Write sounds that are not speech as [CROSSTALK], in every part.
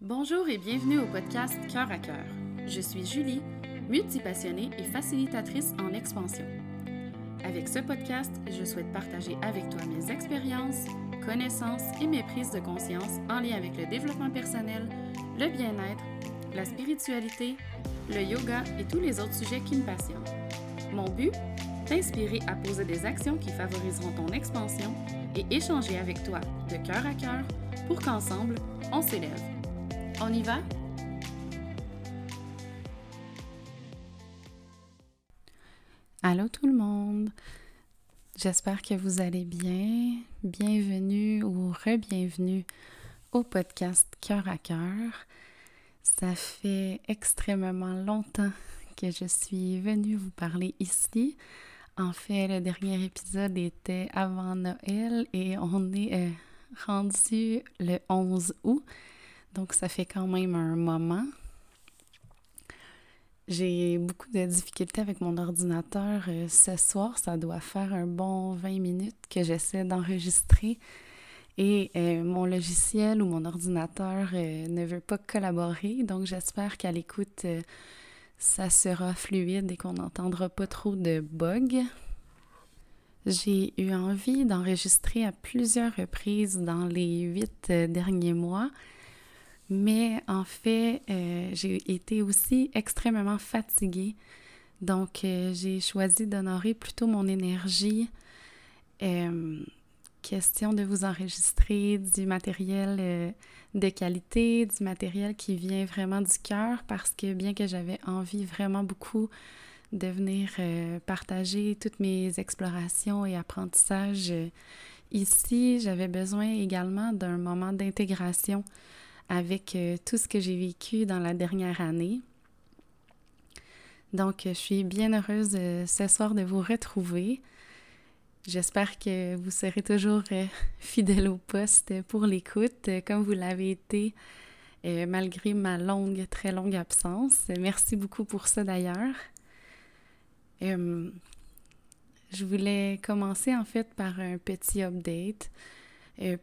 Bonjour et bienvenue au podcast Cœur à cœur. Je suis Julie, multipassionnée et facilitatrice en expansion. Avec ce podcast, je souhaite partager avec toi mes expériences, connaissances et mes prises de conscience en lien avec le développement personnel, le bien-être, la spiritualité, le yoga et tous les autres sujets qui me passionnent. Mon but T'inspirer à poser des actions qui favoriseront ton expansion et échanger avec toi de cœur à cœur pour qu'ensemble, on s'élève. On y va? Allô tout le monde! J'espère que vous allez bien. Bienvenue ou re-bienvenue au podcast Cœur à cœur. Ça fait extrêmement longtemps que je suis venue vous parler ici. En fait, le dernier épisode était avant Noël et on est euh, rendu le 11 août. Donc, ça fait quand même un moment. J'ai beaucoup de difficultés avec mon ordinateur. Euh, ce soir, ça doit faire un bon 20 minutes que j'essaie d'enregistrer. Et euh, mon logiciel ou mon ordinateur ne veut pas collaborer. Donc, j'espère qu'à l'écoute, ça sera fluide et qu'on n'entendra pas trop de bugs. J'ai eu envie d'enregistrer à plusieurs reprises dans les huit euh, derniers mois, mais en fait, euh, j'ai été aussi extrêmement fatiguée. Donc, euh, j'ai choisi d'honorer plutôt mon énergie. question de vous enregistrer du matériel de qualité, du matériel qui vient vraiment du cœur parce que bien que j'avais envie vraiment beaucoup de venir euh, partager toutes mes explorations et apprentissages euh, ici, j'avais besoin également d'un moment d'intégration avec euh, tout ce que j'ai vécu dans la dernière année. Donc, je suis bien heureuse ce soir de vous retrouver. J'espère que vous serez toujours euh, [LAUGHS] fidèle au poste pour l'écoute, euh, comme vous l'avez été euh, malgré ma longue, très longue absence. Merci beaucoup pour ça d'ailleurs. je voulais commencer en fait par un petit update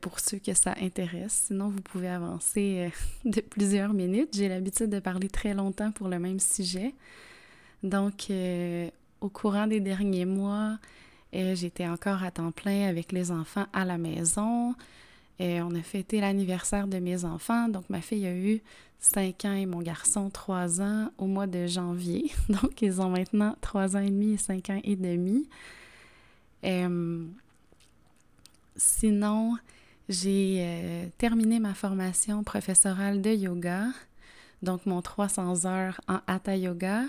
pour ceux que ça intéresse. Sinon, vous pouvez avancer [LAUGHS] de plusieurs minutes. J'ai l'habitude de parler très longtemps pour le même sujet. Donc, au courant des derniers mois, J'étais encore à temps plein avec les enfants à la maison. Et on a fêté l'anniversaire de mes enfants. Donc, ma fille a eu 5 ans et mon garçon 3 ans au mois de janvier. [LAUGHS] Donc, ils ont maintenant 3 ans et demi et 5 ans et demi. Sinon, j'ai euh, terminé ma formation professorale de yoga. Donc, mon 300 heures en Hatha Yoga.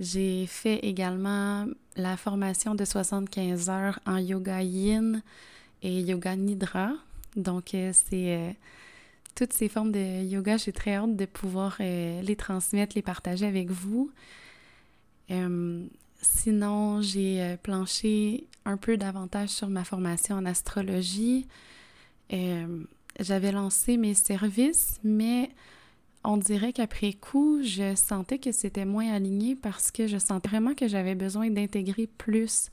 J'ai fait également la formation de 75 heures en yoga yin et yoga nidra. Donc, euh, c'est euh, toutes ces formes de yoga, j'ai très hâte de pouvoir les transmettre, les partager avec vous. Sinon, j'ai planché un peu davantage sur ma formation en astrologie. J'avais lancé mes services, mais on dirait qu'après coup, je sentais que c'était moins aligné parce que je sentais vraiment que j'avais besoin d'intégrer plus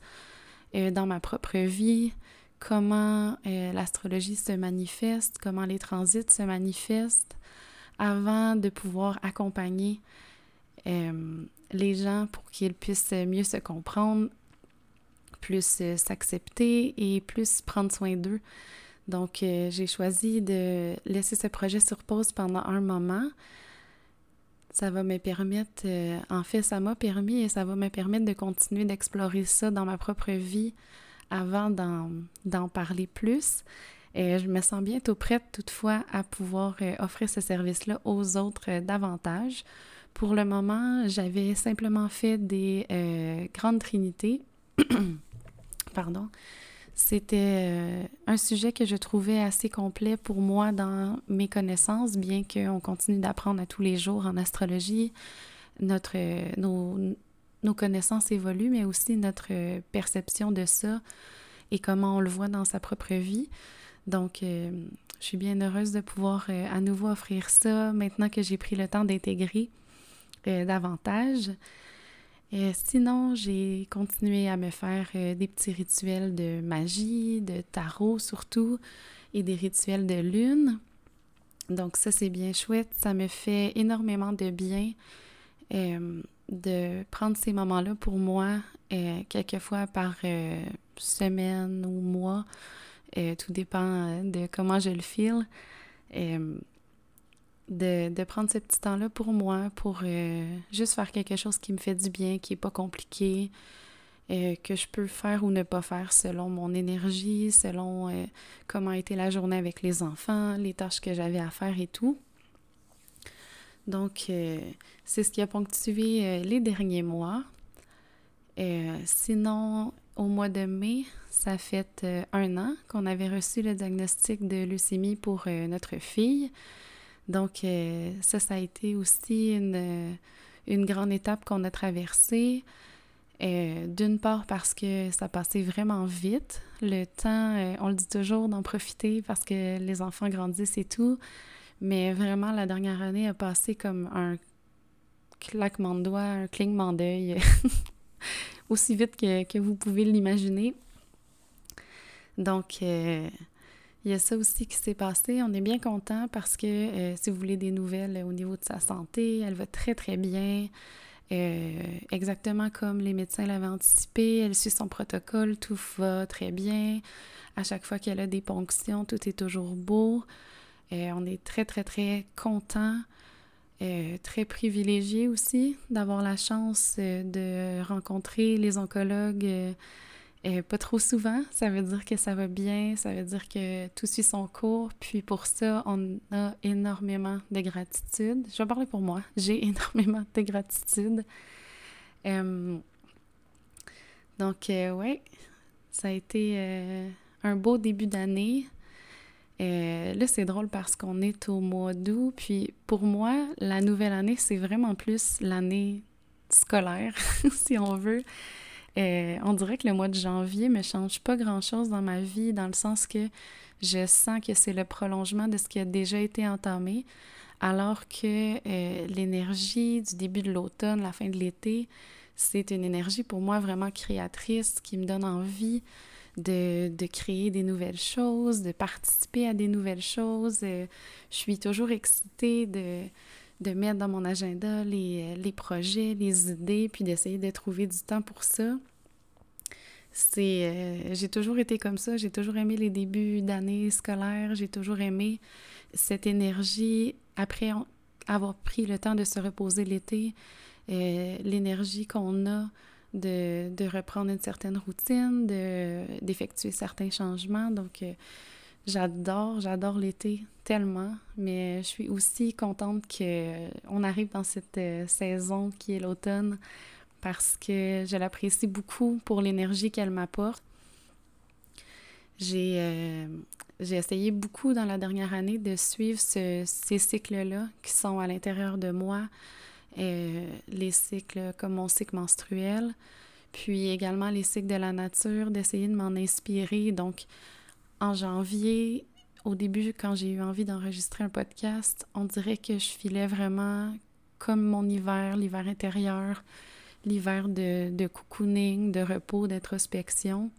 euh, dans ma propre vie, comment euh, l'astrologie se manifeste, comment les transits se manifestent, avant de pouvoir accompagner euh, les gens pour qu'ils puissent mieux se comprendre, plus s'accepter et plus prendre soin d'eux. Donc, euh, j'ai choisi de laisser ce projet sur pause pendant un moment. Ça va me permettre, euh, en fait, ça m'a permis et ça va me permettre de continuer d'explorer ça dans ma propre vie avant d'en parler plus. Et je me sens bientôt prête toutefois à pouvoir euh, offrir ce service-là aux autres davantage. Pour le moment, j'avais simplement fait des grandes trinités. [CLEARS THROAT] Pardon. C'était euh, un sujet que je trouvais assez complet pour moi dans mes connaissances, bien qu'on continue d'apprendre à tous les jours en astrologie. Notre, nos, nos, connaissances évoluent, mais aussi notre perception de ça et comment on le voit dans sa propre vie. Donc, euh, je suis bien heureuse de pouvoir euh, à nouveau offrir ça maintenant que j'ai pris le temps d'intégrer davantage. Euh, sinon, j'ai continué à me faire euh, des petits rituels de magie, de tarot surtout, et des rituels de lune. Donc ça, c'est bien chouette. Ça me fait énormément de bien de prendre ces moments-là pour moi, quelquefois par semaine ou mois. tout dépend de comment je le file de, prendre ce petit temps-là pour moi, pour euh, juste faire quelque chose qui me fait du bien, qui n'est pas compliqué, euh, que je peux faire ou ne pas faire selon mon énergie, selon euh, comment a été la journée avec les enfants, les tâches que j'avais à faire et tout. Donc, c'est ce qui a ponctué les derniers mois. sinon, au mois de mai, ça fait un an qu'on avait reçu le diagnostic de leucémie pour notre fille. Donc, euh, ça, ça a été aussi une, une grande étape qu'on a traversée. Euh, d'une part parce que ça passait vraiment vite. Le temps, euh, on le dit toujours, d'en profiter parce que les enfants grandissent et tout. Mais vraiment, la dernière année a passé comme un claquement de doigts, un clignement d'œil, [LAUGHS] aussi vite que, que, vous pouvez l'imaginer. Donc, il y a ça aussi qui s'est passé. On est bien content parce que euh, si vous voulez des nouvelles au niveau de sa santé, elle va très très bien. Euh, exactement comme les médecins l'avaient anticipé. Elle suit son protocole, tout va très bien. À chaque fois qu'elle a des ponctions, tout est toujours beau. Euh, on est très très très content. très privilégié aussi d'avoir la chance de rencontrer les oncologues pas trop souvent, ça veut dire que ça va bien, ça veut dire que tout suit son cours. Puis pour ça, on a énormément de gratitude. Je vais parler pour moi. [LAUGHS] J'ai énormément de gratitude. Euh, donc, euh, ouais, ça a été euh, un beau début d'année. là, c'est drôle parce qu'on est au mois d'août. Puis pour moi, la nouvelle année, c'est vraiment plus l'année scolaire, [LAUGHS] si on veut. Euh, on dirait que le mois de janvier ne me change pas grand-chose dans ma vie, dans le sens que je sens que c'est le prolongement de ce qui a déjà été entamé, alors que euh, l'énergie du début de l'automne, la fin de l'été, c'est une énergie pour moi vraiment créatrice qui me donne envie de, de, créer des nouvelles choses, de participer à des nouvelles choses. Euh, je suis toujours excitée de, de mettre dans mon agenda les, les projets, les idées, puis d'essayer de trouver du temps pour ça. C'est, euh, j'ai toujours été comme ça, j'ai toujours aimé les débuts d'année scolaire, j'ai toujours aimé cette énergie après avoir pris le temps de se reposer l'été, euh, l'énergie qu'on a de, de, reprendre une certaine routine, de, d'effectuer certains changements. Donc, euh, J'adore, j'adore l'été tellement, mais je suis aussi contente qu'on arrive dans cette euh, saison qui est l'automne parce que je l'apprécie beaucoup pour l'énergie qu'elle m'apporte. J'ai euh, essayé beaucoup dans la dernière année de suivre ces cycles-là qui sont à l'intérieur de moi, euh, les cycles comme mon cycle menstruel, puis également les cycles de la nature, d'essayer de m'en inspirer. Donc, en janvier, au début, quand j'ai eu envie d'enregistrer un podcast, on dirait que je filais vraiment comme mon hiver, l'hiver intérieur, l'hiver de, cocooning, de repos, d'introspection.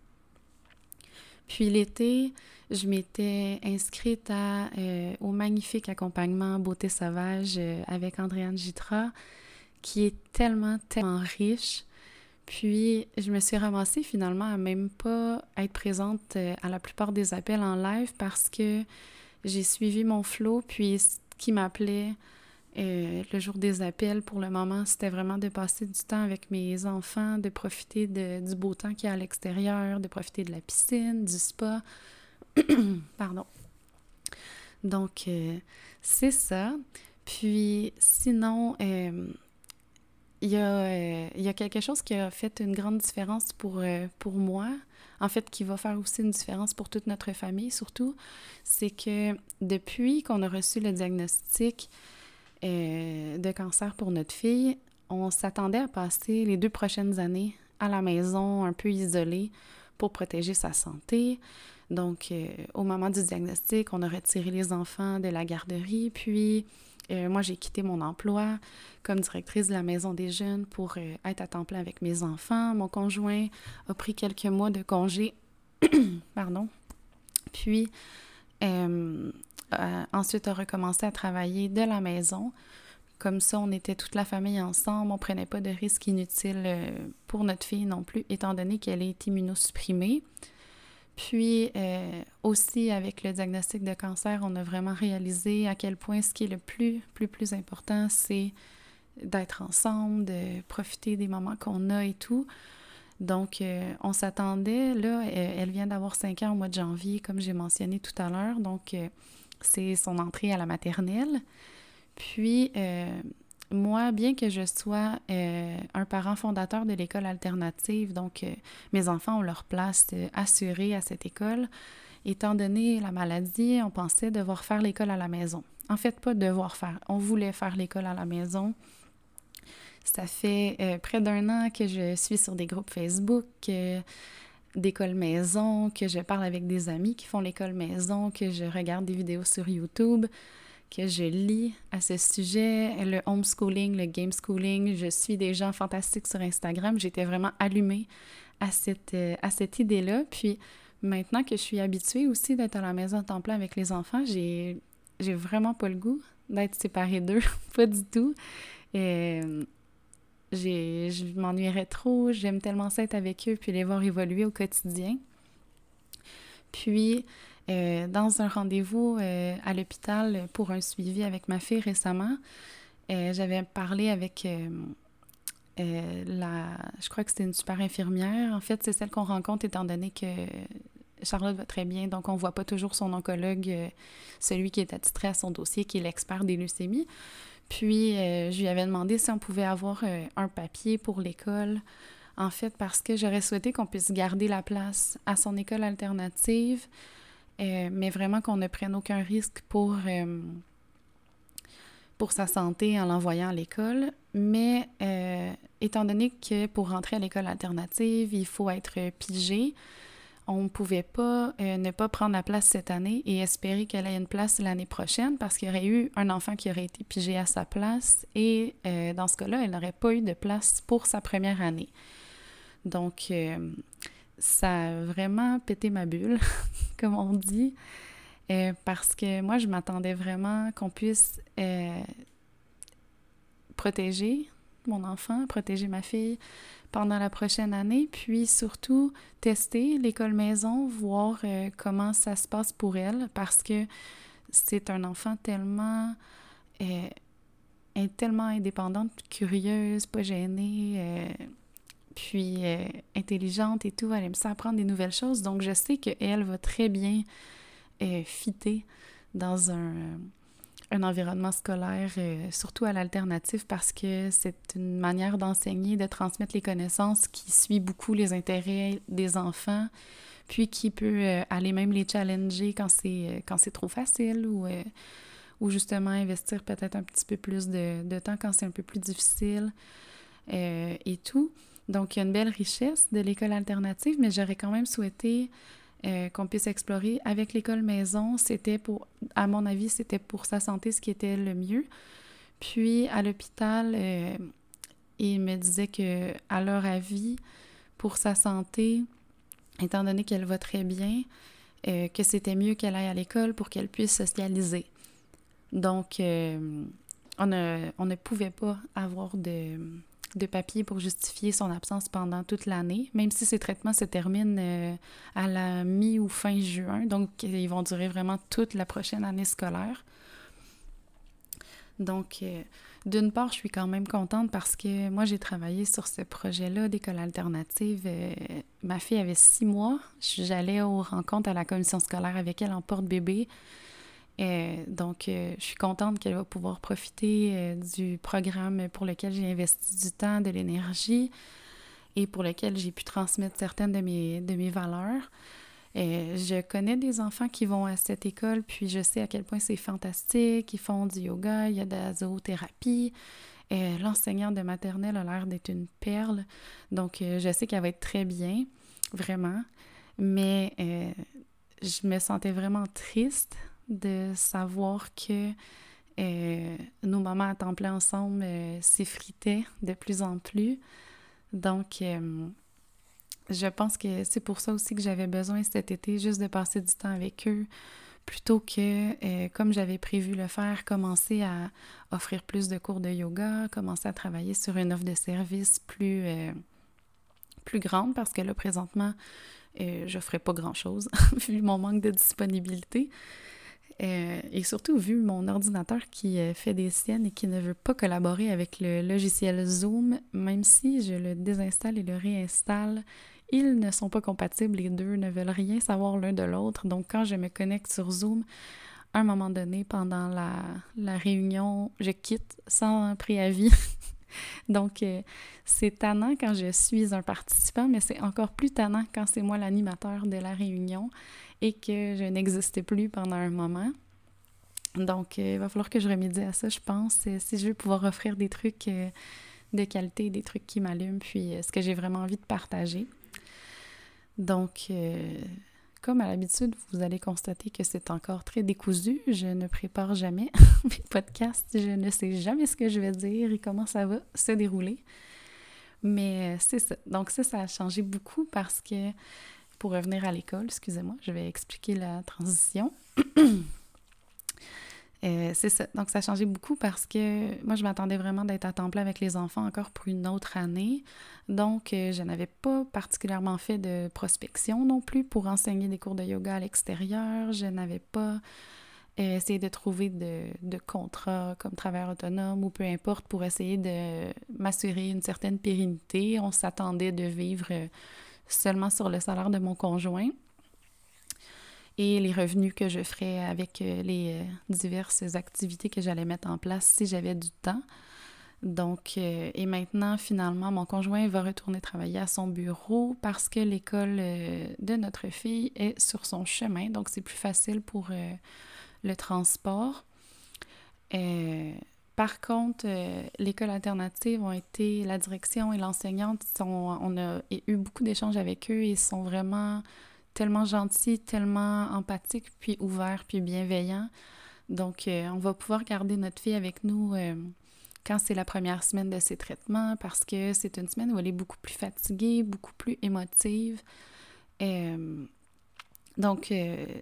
Puis l'été, je m'étais inscrite euh, au magnifique accompagnement Beauté sauvage euh, avec Andréane Gitra, qui est tellement, tellement riche. Puis, je me suis ramassée finalement à même pas être présente euh, à la plupart des appels en live parce que j'ai suivi mon flow. Puis, ce qui m'appelait euh, le jour des appels pour le moment, c'était vraiment de passer du temps avec mes enfants, de profiter du beau temps qu'il y a à l'extérieur, de profiter de la piscine, du spa. [CLEARS THROAT] Pardon. Donc, euh, c'est ça. Puis, sinon, il y, a, euh, il y a quelque chose qui a fait une grande différence pour, euh, pour moi, en fait, qui va faire aussi une différence pour toute notre famille, surtout, c'est que depuis qu'on a reçu le diagnostic euh, de cancer pour notre fille, on s'attendait à passer les deux prochaines années à la maison, un peu isolée, pour protéger sa santé. Donc, au moment du diagnostic, on a retiré les enfants de la garderie, puis euh, moi, j'ai quitté mon emploi comme directrice de la maison des jeunes pour euh, être à temps plein avec mes enfants. Mon conjoint a pris quelques mois de congé. [COUGHS] Pardon. Puis, euh, ensuite a recommencé à travailler de la maison. Comme ça, on était toute la famille ensemble, on prenait pas de risques inutiles pour notre fille non plus, étant donné qu'elle est immunosupprimée. Puis euh, aussi avec le diagnostic de cancer, on a vraiment réalisé à quel point ce qui est le plus, plus, plus important, c'est d'être ensemble, de profiter des moments qu'on a et tout. Donc, euh, on s'attendait, là, euh, elle vient d'avoir 5 ans au mois de janvier, comme j'ai mentionné tout à l'heure. Donc, c'est son entrée à la maternelle. Puis, moi, bien que je sois euh, un parent fondateur de l'école alternative, donc euh, mes enfants ont leur place euh, assurée à cette école, étant donné la maladie, on pensait devoir faire l'école à la maison. En fait, pas devoir faire, on voulait faire l'école à la maison. Ça fait près d'un an que je suis sur des groupes Facebook d'école maison, que je parle avec des amis qui font l'école maison, que je regarde des vidéos sur YouTube que je lis à ce sujet, le homeschooling, le game schooling. Je suis des gens fantastiques sur Instagram. J'étais vraiment allumée à cette, euh, à cette idée-là. Puis maintenant que je suis habituée aussi d'être à la maison en temps plein avec les enfants, j'ai, j'ai vraiment pas le goût d'être séparée d'eux. [LAUGHS] pas du tout. Et, euh, j'ai, je m'ennuierais trop. J'aime tellement ça être avec eux puis les voir évoluer au quotidien. Puis, euh, dans un rendez-vous euh, à l'hôpital pour un suivi avec ma fille récemment, euh, j'avais parlé avec la... Je crois que c'était une super infirmière. En fait, c'est celle qu'on rencontre étant donné que Charlotte va très bien, donc on ne voit pas toujours son oncologue, celui qui est attitré à son dossier, qui est l'expert des leucémies. Puis, je lui avais demandé si on pouvait avoir un papier pour l'école en fait, parce que j'aurais souhaité qu'on puisse garder la place à son école alternative, euh, mais vraiment qu'on ne prenne aucun risque pour, euh, pour sa santé en l'envoyant à l'école. Mais euh, étant donné que pour rentrer à l'école alternative, il faut être pigé, on ne pouvait pas ne pas prendre la place cette année et espérer qu'elle ait une place l'année prochaine parce qu'il y aurait eu un enfant qui aurait été pigé à sa place et dans ce cas-là, elle n'aurait pas eu de place pour sa première année. Donc, ça a vraiment pété ma bulle, [LAUGHS] comme on dit, euh, parce que moi, je m'attendais vraiment qu'on puisse euh, protéger mon enfant, protéger ma fille pendant la prochaine année, puis surtout tester l'école maison, voir euh, comment ça se passe pour elle, parce que c'est un enfant tellement tellement indépendante, curieuse, pas gênée puis euh, intelligente et tout, elle aime ça apprendre des nouvelles choses. Donc, je sais qu'elle va très bien euh, fitter dans un, un environnement scolaire, euh, surtout à l'alternative, parce que c'est une manière d'enseigner, de transmettre les connaissances qui suit beaucoup les intérêts des enfants, puis qui peut aller même les challenger quand c'est quand c'est trop facile ou, ou justement investir peut-être un petit peu plus de, de temps quand c'est un peu plus difficile et tout. Donc, il y a une belle richesse de l'école alternative, mais j'aurais quand même souhaité euh, qu'on puisse explorer avec l'école maison. C'était pour, à mon avis, c'était pour sa santé ce qui était le mieux. Puis, à l'hôpital, euh, il me disait que, à leur avis, pour sa santé, étant donné qu'elle va très bien, euh, que c'était mieux qu'elle aille à l'école pour qu'elle puisse socialiser. Donc, on, on ne pouvait pas avoir de de papier pour justifier son absence pendant toute l'année, même si ces traitements se terminent euh, à la mi ou fin juin, donc ils vont durer vraiment toute la prochaine année scolaire. Donc, euh, d'une part, je suis quand même contente parce que moi, j'ai travaillé sur ce projet-là d'école alternative. Euh, ma fille avait six mois. J'allais aux rencontres à la commission scolaire avec elle en porte-bébé. Euh, donc, euh, je suis contente qu'elle va pouvoir profiter euh, du programme pour lequel j'ai investi du temps, de l'énergie et pour lequel j'ai pu transmettre certaines de mes, de mes valeurs. je connais des enfants qui vont à cette école, puis je sais à quel point c'est fantastique. Ils font du yoga, il y a de la zoothérapie. L'enseignante de maternelle a l'air d'être une perle. Donc, je sais qu'elle va être très bien, vraiment. Mais je me sentais vraiment triste de savoir que euh, nos mamans à temps plein ensemble euh, s'effritaient de plus en plus. Donc, euh, je pense que c'est pour ça aussi que j'avais besoin cet été juste de passer du temps avec eux plutôt que, comme j'avais prévu le faire, commencer à offrir plus de cours de yoga, commencer à travailler sur une offre de service plus, plus grande parce que là, présentement, je ne ferai pas grand-chose [LAUGHS] vu mon manque de disponibilité. Euh, et surtout, vu mon ordinateur qui euh, fait des siennes et qui ne veut pas collaborer avec le logiciel Zoom, même si je le désinstalle et le réinstalle, ils ne sont pas compatibles, les deux ne veulent rien savoir l'un de l'autre. Donc, quand je me connecte sur Zoom, à un moment donné, pendant la, réunion, je quitte sans préavis. [LAUGHS] Donc, euh, c'est tannant quand je suis un participant, mais c'est encore plus tannant quand c'est moi l'animateur de la réunion et que je n'existais plus pendant un moment. Donc, euh, il va falloir que je remédie à ça, je pense, euh, si je veux pouvoir offrir des trucs de qualité, des trucs qui m'allument, puis ce que j'ai vraiment envie de partager. Donc, comme à l'habitude, vous allez constater que c'est encore très décousu. Je ne prépare jamais [LAUGHS] mes podcasts. Je ne sais jamais ce que je vais dire et comment ça va se dérouler. Mais euh, c'est ça. Donc ça, ça a changé beaucoup parce que, pour revenir à l'école, excusez-moi, je vais expliquer la transition. [CLEARS THROAT] Euh, c'est ça. Donc, ça a changé beaucoup parce que moi, je m'attendais vraiment d'être à temps plein avec les enfants encore pour une autre année. Donc, euh, je n'avais pas particulièrement fait de prospection non plus pour enseigner des cours de yoga à l'extérieur. Je n'avais pas euh, essayé de trouver de, de contrats comme travailleur autonome ou peu importe pour essayer de m'assurer une certaine pérennité. On s'attendait de vivre seulement sur le salaire de mon conjoint et les revenus que je ferais avec euh, les euh, diverses activités que j'allais mettre en place si j'avais du temps. Donc, euh, et maintenant, finalement, mon conjoint va retourner travailler à son bureau parce que l'école de notre fille est sur son chemin, donc c'est plus facile pour le transport. Par contre, l'école alternative ont été, la direction et l'enseignante, on a eu beaucoup d'échanges avec eux et sont vraiment tellement gentil, tellement empathique, puis ouvert, puis bienveillant. Donc, euh, on va pouvoir garder notre fille avec nous euh, quand c'est la première semaine de ses traitements parce que c'est une semaine où elle est beaucoup plus fatiguée, beaucoup plus émotive. Euh, donc,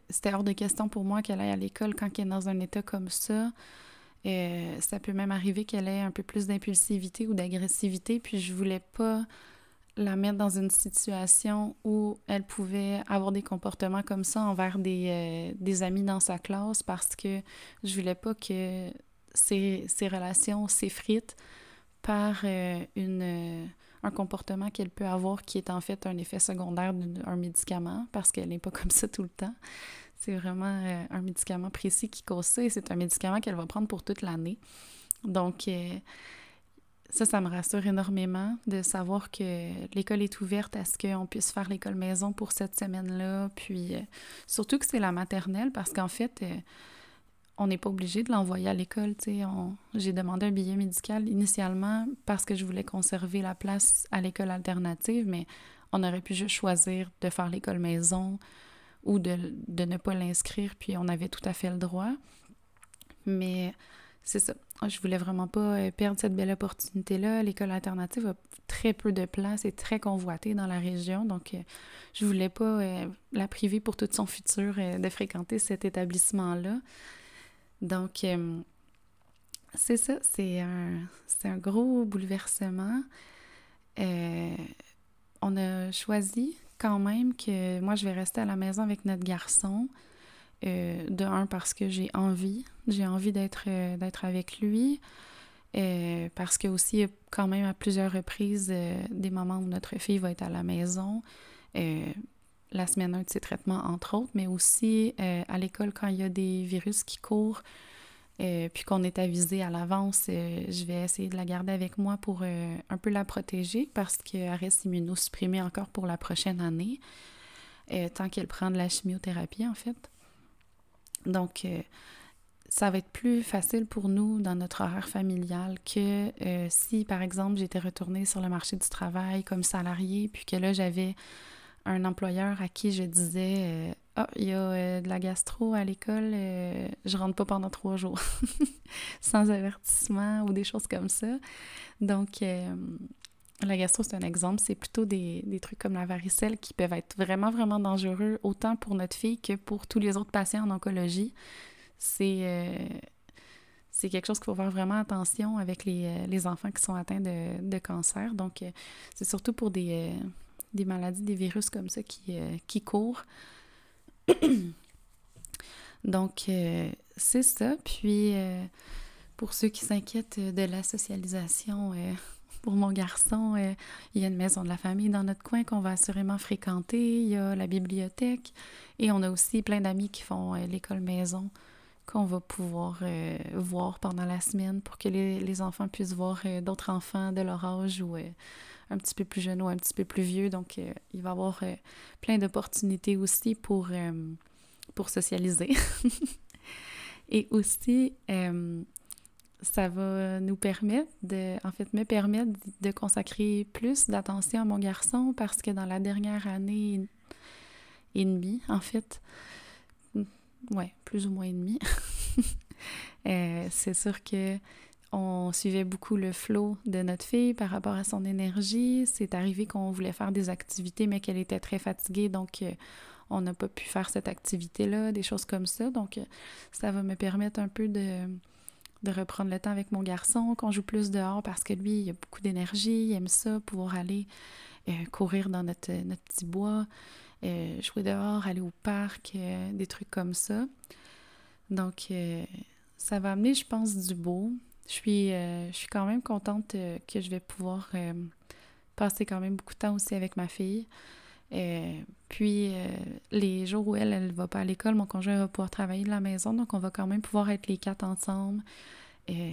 c'était hors de question pour moi qu'elle aille à l'école quand elle est dans un état comme ça. Ça peut même arriver qu'elle ait un peu plus d'impulsivité ou d'agressivité, puis je voulais pas la mettre dans une situation où elle pouvait avoir des comportements comme ça envers des, euh, amis dans sa classe parce que je voulais pas que ces, relations s'effritent par euh, une, euh, un comportement qu'elle peut avoir qui est en fait un effet secondaire d'un médicament parce qu'elle n'est pas [LAUGHS] comme ça tout le temps. C'est vraiment un médicament précis qui cause ça et c'est un médicament qu'elle va prendre pour toute l'année. Donc, ça, ça me rassure énormément de savoir que l'école est ouverte à ce qu'on puisse faire l'école maison pour cette semaine-là. Puis euh, surtout que c'est la maternelle parce qu'en fait, euh, on n'est pas obligé de l'envoyer à l'école. J'ai demandé un billet médical initialement parce que je voulais conserver la place à l'école alternative, mais on aurait pu juste choisir de faire l'école maison ou de, ne pas l'inscrire, puis on avait tout à fait le droit. Mais c'est ça. Je voulais vraiment pas euh, perdre cette belle opportunité-là. L'école alternative a très peu de place et très convoitée dans la région, donc euh, je voulais pas euh, la priver pour tout son futur de fréquenter cet établissement-là. Donc, c'est ça, c'est un, un gros bouleversement. on a choisi quand même que moi, je vais rester à la maison avec notre garçon. Euh, de un, parce que j'ai envie, j'ai envie d'être euh, avec lui. Euh, parce que aussi, quand même à plusieurs reprises des moments où notre fille va être à la maison, la semaine 1 de ses traitements, entre autres, mais aussi à l'école quand il y a des virus qui courent, puis qu'on est avisé à l'avance, je vais essayer de la garder avec moi pour un peu la protéger parce qu'elle reste immunosupprimée encore pour la prochaine année, tant qu'elle prend de la chimiothérapie en fait. Donc, euh, ça va être plus facile pour nous dans notre horaire familial que euh, si, par exemple, j'étais retournée sur le marché du travail comme salarié, puis que là, j'avais un employeur à qui je disais euh, Ah, il y a de la gastro à l'école, je rentre pas pendant trois jours, [LAUGHS] sans avertissement ou des choses comme ça. Donc, la gastro, c'est un exemple, c'est plutôt des, trucs comme la varicelle qui peuvent être vraiment, vraiment dangereux, autant pour notre fille que pour tous les autres patients en oncologie. C'est euh, c'est quelque chose qu'il faut faire vraiment attention avec les, euh, enfants qui sont atteints de, cancer. Donc, euh, c'est surtout pour des, des, maladies, des virus comme ça qui, qui courent. [COUGHS] Donc, c'est ça. Puis, pour ceux qui s'inquiètent de la socialisation [LAUGHS] pour mon garçon, euh, il y a une maison de la famille dans notre coin qu'on va assurément fréquenter. Il y a la bibliothèque et on a aussi plein d'amis qui font euh, l'école maison qu'on va pouvoir euh, voir pendant la semaine pour que les, enfants puissent voir d'autres enfants de leur âge ou un petit peu plus jeunes ou un petit peu plus vieux. Donc, il va y avoir plein d'opportunités aussi pour, pour socialiser. [LAUGHS] et aussi, ça va nous permettre de, en fait, me permettre de consacrer plus d'attention à mon garçon parce que dans la dernière année et demie, en fait, ouais, plus ou moins et demi, [LAUGHS] euh, c'est sûr que on suivait beaucoup le flow de notre fille par rapport à son énergie. C'est arrivé qu'on voulait faire des activités, mais qu'elle était très fatiguée, donc euh, on n'a pas pu faire cette activité-là, des choses comme ça. Donc, euh, ça va me permettre un peu de de reprendre le temps avec mon garçon, qu'on joue plus dehors parce que lui, il a beaucoup d'énergie, il aime ça, pouvoir aller euh, courir dans notre, notre petit bois, jouer dehors, aller au parc, des trucs comme ça. Donc, ça va amener, je pense, du beau. Je suis, je suis quand même contente que je vais pouvoir passer quand même beaucoup de temps aussi avec ma fille. puis, les jours où elle, elle va pas à l'école, mon conjoint va pouvoir travailler de la maison, donc on va quand même pouvoir être les quatre ensemble.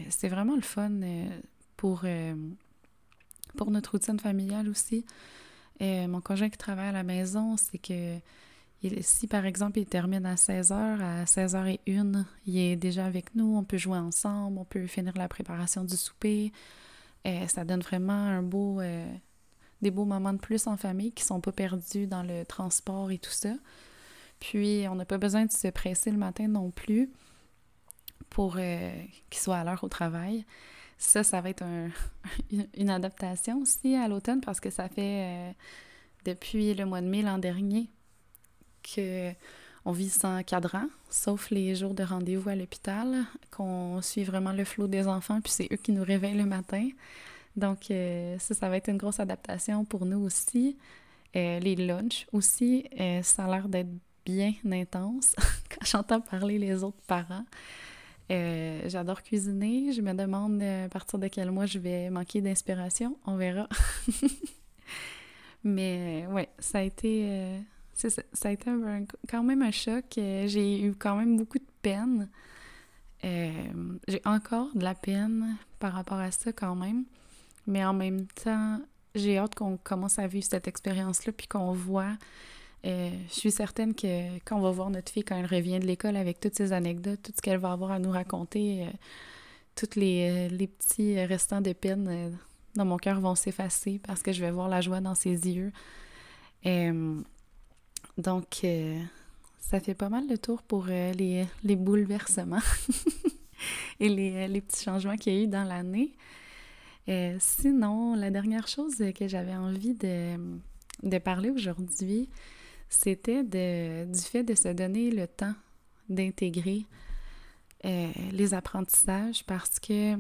c'est vraiment le fun euh, pour, euh, pour notre routine familiale aussi. mon conjoint qui travaille à la maison, c'est que si par exemple il termine à 16h, à 16h01, il est déjà avec nous, on peut jouer ensemble, on peut finir la préparation du souper. ça donne vraiment un beau, des beaux moments de plus en famille qui sont pas perdus dans le transport et tout ça. Puis, on n'a pas besoin de se presser le matin non plus pour euh, qu'il soit à l'heure au travail. Ça, ça va être [LAUGHS] une adaptation aussi à l'automne parce que ça fait euh, depuis le mois de mai l'an dernier que on vit sans cadran, sauf les jours de rendez-vous à l'hôpital, qu'on suit vraiment le flot des enfants, puis c'est eux qui nous réveillent le matin. Donc, euh, ça, ça va être une grosse adaptation pour nous aussi. Euh, les lunchs aussi, euh, ça a l'air d'être bien intense [LAUGHS] quand j'entends parler les autres parents. J'adore cuisiner. Je me demande à partir de quel mois je vais manquer d'inspiration. On verra. [LAUGHS] Mais ouais, ça a été, ça, ça, a été quand même un choc. J'ai eu quand même beaucoup de peine. J'ai encore de la peine par rapport à ça quand même. Mais en même temps, j'ai hâte qu'on commence à vivre cette expérience-là, puis qu'on voit. Euh, je suis certaine que quand on va voir notre fille, quand elle revient de l'école avec toutes ces anecdotes, tout ce qu'elle va avoir à nous raconter, euh, tous les, euh, les, petits restants de peine dans mon cœur vont s'effacer parce que je vais voir la joie dans ses yeux. Donc, ça fait pas mal de tour pour les, les, bouleversements [LAUGHS] et les, les petits changements qu'il y a eu dans l'année. Euh, sinon, la dernière chose que j'avais envie de, de parler aujourd'hui, c'était du fait de se donner le temps d'intégrer euh, les apprentissages parce que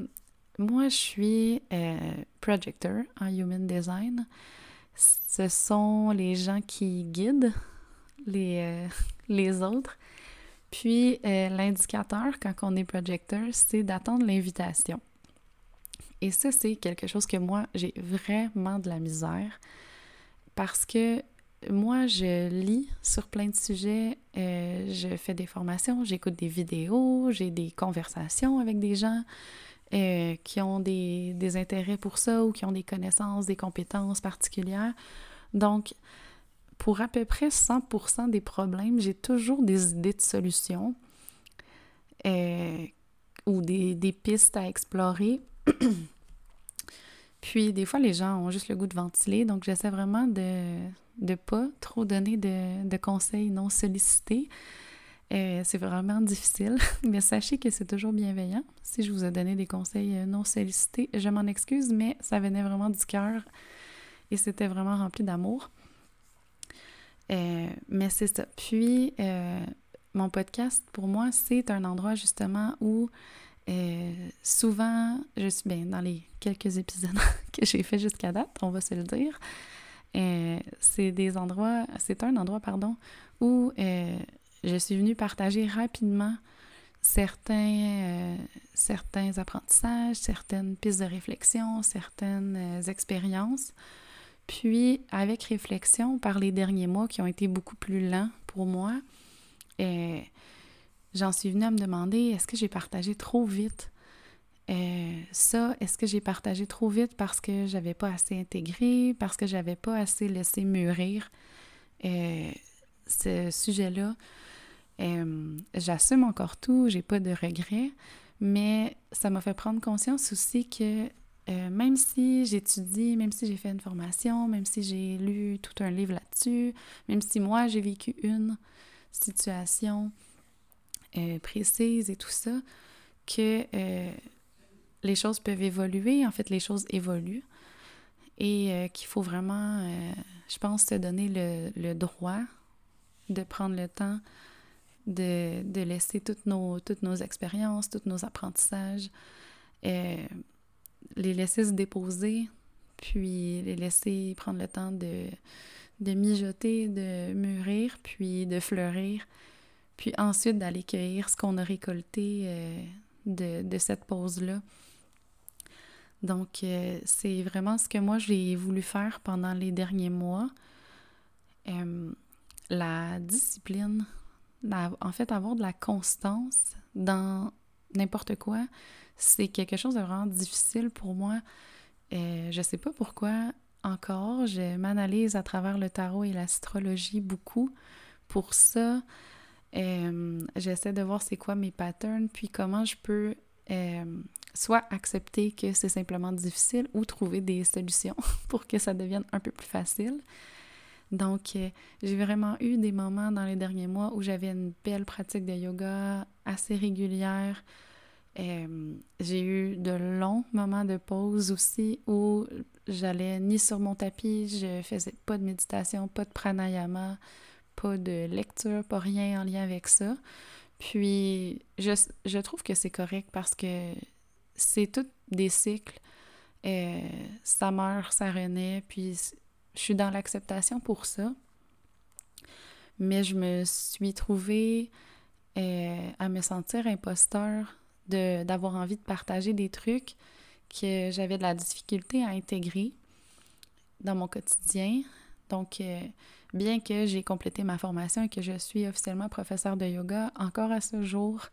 moi, je suis euh, projector en Human Design. Ce sont les gens qui guident les, [LAUGHS] les autres. Puis l'indicateur, quand on est projector, c'est d'attendre l'invitation. Et ça, c'est quelque chose que moi, j'ai vraiment de la misère parce que moi, je lis sur plein de sujets, euh, je fais des formations, j'écoute des vidéos, j'ai des conversations avec des gens euh, qui ont des, des, intérêts pour ça ou qui ont des connaissances, des compétences particulières. Donc, pour à peu près 100% des problèmes, j'ai toujours des idées de solutions euh, ou des, des pistes à explorer [CLEARS THROAT] Puis des fois, les gens ont juste le goût de ventiler, donc j'essaie vraiment de ne pas trop donner de, conseils non sollicités. Euh, c'est vraiment difficile, [LAUGHS] mais sachez que c'est toujours bienveillant. Si je vous ai donné des conseils non sollicités, je m'en excuse, mais ça venait vraiment du cœur et c'était vraiment rempli d'amour. Mais c'est ça. Puis, mon podcast, pour moi, c'est un endroit justement où euh, souvent, je suis bien dans les quelques épisodes [LAUGHS] que j'ai fait jusqu'à date, on va se le dire. Euh, c'est des endroits, c'est un endroit, pardon, où euh, je suis venue partager rapidement certains, certains apprentissages, certaines pistes de réflexion, certaines expériences. Puis, avec réflexion, par les derniers mois qui ont été beaucoup plus lents pour moi, et j'en suis venue à me demander est-ce que j'ai partagé trop vite? Euh, ça, est-ce que j'ai partagé trop vite parce que j'avais pas assez intégré, parce que j'avais pas assez laissé mûrir euh, ce sujet-là? Euh, j'assume encore tout, j'ai pas de regrets, mais ça m'a fait prendre conscience aussi que même si j'étudie, même si j'ai fait une formation, même si j'ai lu tout un livre là-dessus, même si moi j'ai vécu une situation euh, précise et tout ça, que euh, les choses peuvent évoluer. En fait, les choses évoluent. Et euh, qu'il faut vraiment, je pense, se donner le, droit de prendre le temps de, de, laisser toutes nos, toutes nos expériences, tous nos apprentissages, les laisser se déposer, puis les laisser prendre le temps de, de mijoter, de mûrir, puis de fleurir, puis ensuite d'aller cueillir ce qu'on a récolté euh, de, cette pause-là. Donc, euh, c'est vraiment ce que moi j'ai voulu faire pendant les derniers mois. Euh, la discipline, en fait, avoir de la constance dans n'importe quoi, c'est quelque chose de vraiment difficile pour moi. je sais pas pourquoi encore. Je m'analyse à travers le tarot et l'astrologie beaucoup. Pour ça, euh, j'essaie de voir c'est quoi mes patterns, puis comment je peux euh, soit accepter que c'est simplement difficile ou trouver des solutions [LAUGHS] pour que ça devienne un peu plus facile. Donc, euh, j'ai vraiment eu des moments dans les derniers mois où j'avais une belle pratique de yoga assez régulière, euh, j'ai eu de longs moments de pause aussi où j'allais ni sur mon tapis, je faisais pas de méditation, pas de pranayama, pas de lecture, pas rien en lien avec ça. Puis je, je trouve que c'est correct parce que c'est tous des cycles. Euh, ça meurt, ça renaît, puis je suis dans l'acceptation pour ça. Mais je me suis trouvée euh, à me sentir imposteur d'avoir envie de partager des trucs que j'avais de la difficulté à intégrer dans mon quotidien. Donc, euh, bien que j'ai complété ma formation et que je suis officiellement professeur de yoga, encore à ce jour,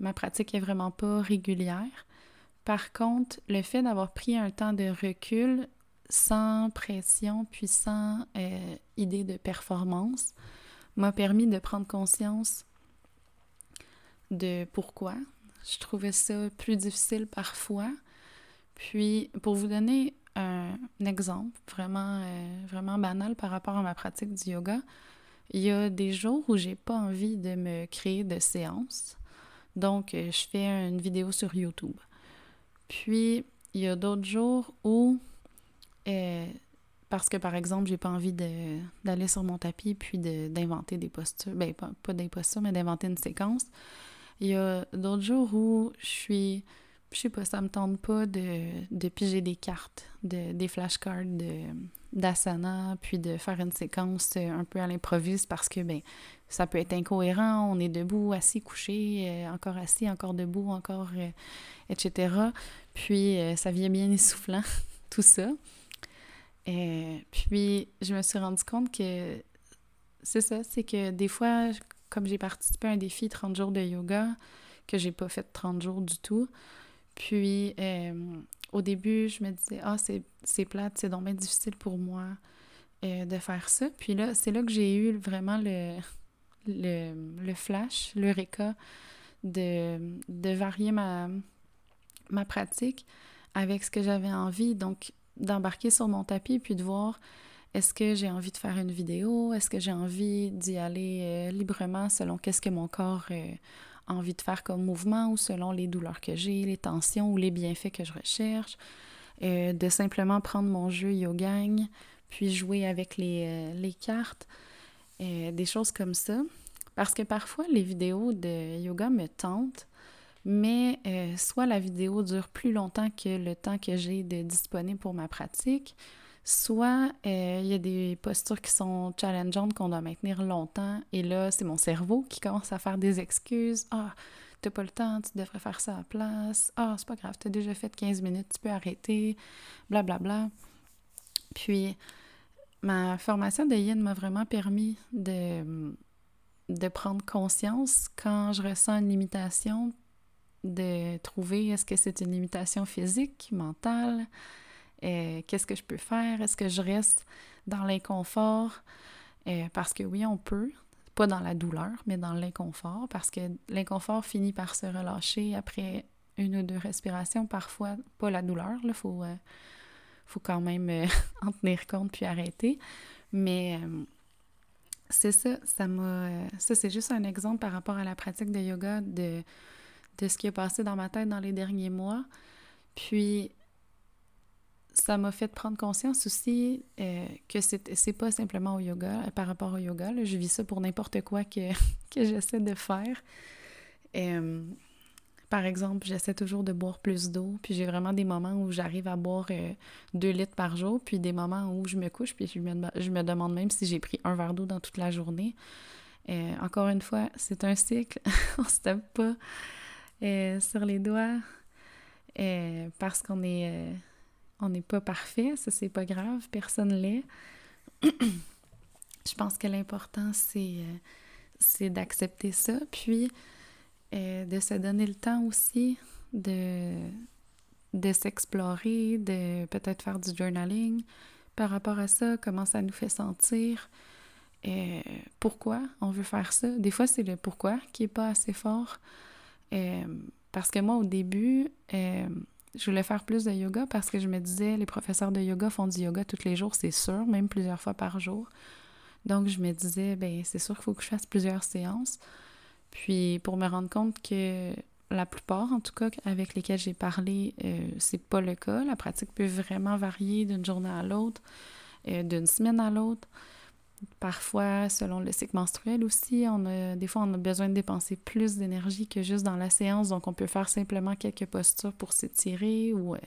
ma pratique est vraiment pas régulière. Par contre, le fait d'avoir pris un temps de recul sans pression puis sans euh, idée de performance m'a permis de prendre conscience de pourquoi je trouvais ça plus difficile parfois. Puis, pour vous donner un, exemple vraiment, euh, vraiment banal par rapport à ma pratique du yoga, il y a des jours où j'ai pas envie de me créer de séance. Donc, euh, je fais une vidéo sur YouTube. Puis, il y a d'autres jours où, euh, parce que par exemple, j'ai pas envie d'aller sur mon tapis puis d'inventer des postures, ben pas, pas des postures, mais d'inventer une séquence, il y a d'autres jours où je suis, je sais pas, ça me tente pas de, de piger des cartes, de, des flashcards d'asana, puis de faire une séquence un peu à l'improviste parce que ben ça peut être incohérent, on est debout, assis, couché, euh, encore assis, encore debout, encore, euh, etc. Puis euh, ça vient bien essoufflant, [LAUGHS] tout ça. Et puis je me suis rendu compte que c'est ça, c'est que des fois, comme j'ai participé à un défi 30 jours de yoga, que j'ai pas fait 30 jours du tout, puis euh, au début, je me disais, ah, c'est plate, c'est donc bien difficile pour moi euh, de faire ça. Puis là, c'est là que j'ai eu vraiment le, le, le flash, l'eureka de, de varier ma, ma pratique avec ce que j'avais envie. Donc, d'embarquer sur mon tapis puis de voir est-ce que j'ai envie de faire une vidéo? Est-ce que j'ai envie d'y aller euh, librement selon qu'est-ce que mon corps euh, a envie de faire comme mouvement ou selon les douleurs que j'ai, les tensions ou les bienfaits que je recherche? Euh, de simplement prendre mon jeu Yogang, puis jouer avec les, les cartes, des choses comme ça. Parce que parfois, les vidéos de yoga me tentent, mais soit la vidéo dure plus longtemps que le temps que j'ai de disponible pour ma pratique, Soit euh, il y a des postures qui sont challengeantes qu'on doit maintenir longtemps et là, c'est mon cerveau qui commence à faire des excuses. Ah, t'as pas le temps, tu devrais faire ça à la place. Ah, c'est pas grave, t'as déjà fait 15 minutes, tu peux arrêter, blablabla. Bla, bla. Puis, ma formation de yin m'a vraiment permis de, de prendre conscience quand je ressens une limitation, de trouver est-ce que c'est une limitation physique, mentale, euh, qu'est-ce que je peux faire? Est-ce que je reste dans l'inconfort? Euh, parce que oui, on peut, pas dans la douleur, mais dans l'inconfort, parce que l'inconfort finit par se relâcher après une ou deux respirations, parfois pas la douleur, il faut, euh, faut quand même [LAUGHS] en tenir compte puis arrêter. Mais c'est ça, ça m'a. ça, c'est juste un exemple par rapport à la pratique de yoga de, de ce qui est passé dans ma tête dans les derniers mois. Puis ça m'a fait prendre conscience aussi euh, que c'est pas simplement au yoga, euh, par rapport au yoga. je vis ça pour n'importe quoi que, [LAUGHS] que j'essaie de faire. Euh, par exemple, j'essaie toujours de boire plus d'eau, puis j'ai vraiment des moments où j'arrive à boire deux litres par jour, puis des moments où je me couche, puis je me, je me demande même si j'ai pris un verre d'eau dans toute la journée. encore une fois, c'est un cycle, [LAUGHS] on se tape pas sur les doigts parce qu'on est on n'est pas parfait, ça c'est pas grave, personne l'est. [CLEARS THROAT] je pense que l'important c'est euh, c'est d'accepter ça, puis euh, de se donner le temps aussi de, de s'explorer, de peut-être faire du journaling par rapport à ça, comment ça nous fait sentir, euh, pourquoi on veut faire ça. Des fois, c'est le pourquoi qui est pas assez fort. parce que moi, au début, je voulais faire plus de yoga parce que je me disais, les professeurs de yoga font du yoga tous les jours, c'est sûr, même plusieurs fois par jour. Donc, je me disais, ben c'est sûr qu'il faut que je fasse plusieurs séances. Puis, pour me rendre compte que la plupart, en tout cas, avec lesquelles j'ai parlé, euh, c'est pas le cas. La pratique peut vraiment varier d'une journée à l'autre, euh, d'une semaine à l'autre. Parfois, selon le cycle menstruel aussi, on a, des fois, on a besoin de dépenser plus d'énergie que juste dans la séance. Donc, on peut faire simplement quelques postures pour s'étirer ou euh,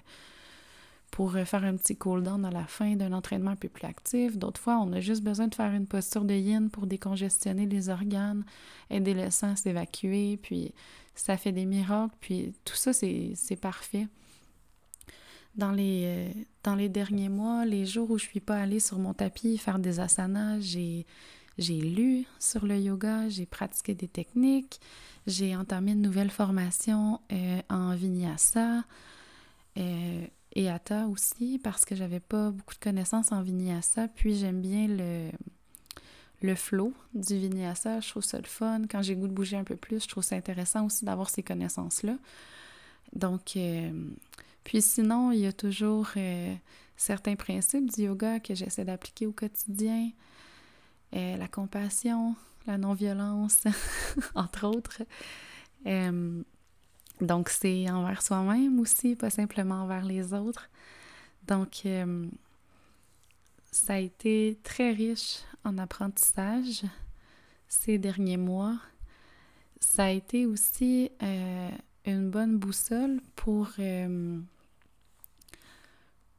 pour euh, faire un petit cool-down à la fin d'un entraînement un peu plus actif. D'autres fois, on a juste besoin de faire une posture de yin pour décongestionner les organes, aider le sang à s'évacuer, puis ça fait des miracles, puis tout ça, c'est parfait dans les, euh, dans les derniers mois, les jours où je suis pas allée sur mon tapis faire des asanas, j'ai, j'ai lu sur le yoga, j'ai pratiqué des techniques, j'ai entamé une nouvelle formation euh, en vinyasa euh, et hatha aussi parce que j'avais pas beaucoup de connaissances en vinyasa. Puis j'aime bien le, le flow du vinyasa, je trouve ça le fun. Quand j'ai goût de bouger un peu plus, je trouve ça intéressant aussi d'avoir ces connaissances-là. Donc, puis sinon, il y a toujours euh, certains principes du yoga que j'essaie d'appliquer au quotidien. Euh, la compassion, la non-violence, [LAUGHS] entre autres. Euh, donc, c'est envers soi-même aussi, pas simplement envers les autres. Donc, ça a été très riche en apprentissage ces derniers mois. Ça a été aussi une bonne boussole pour, euh,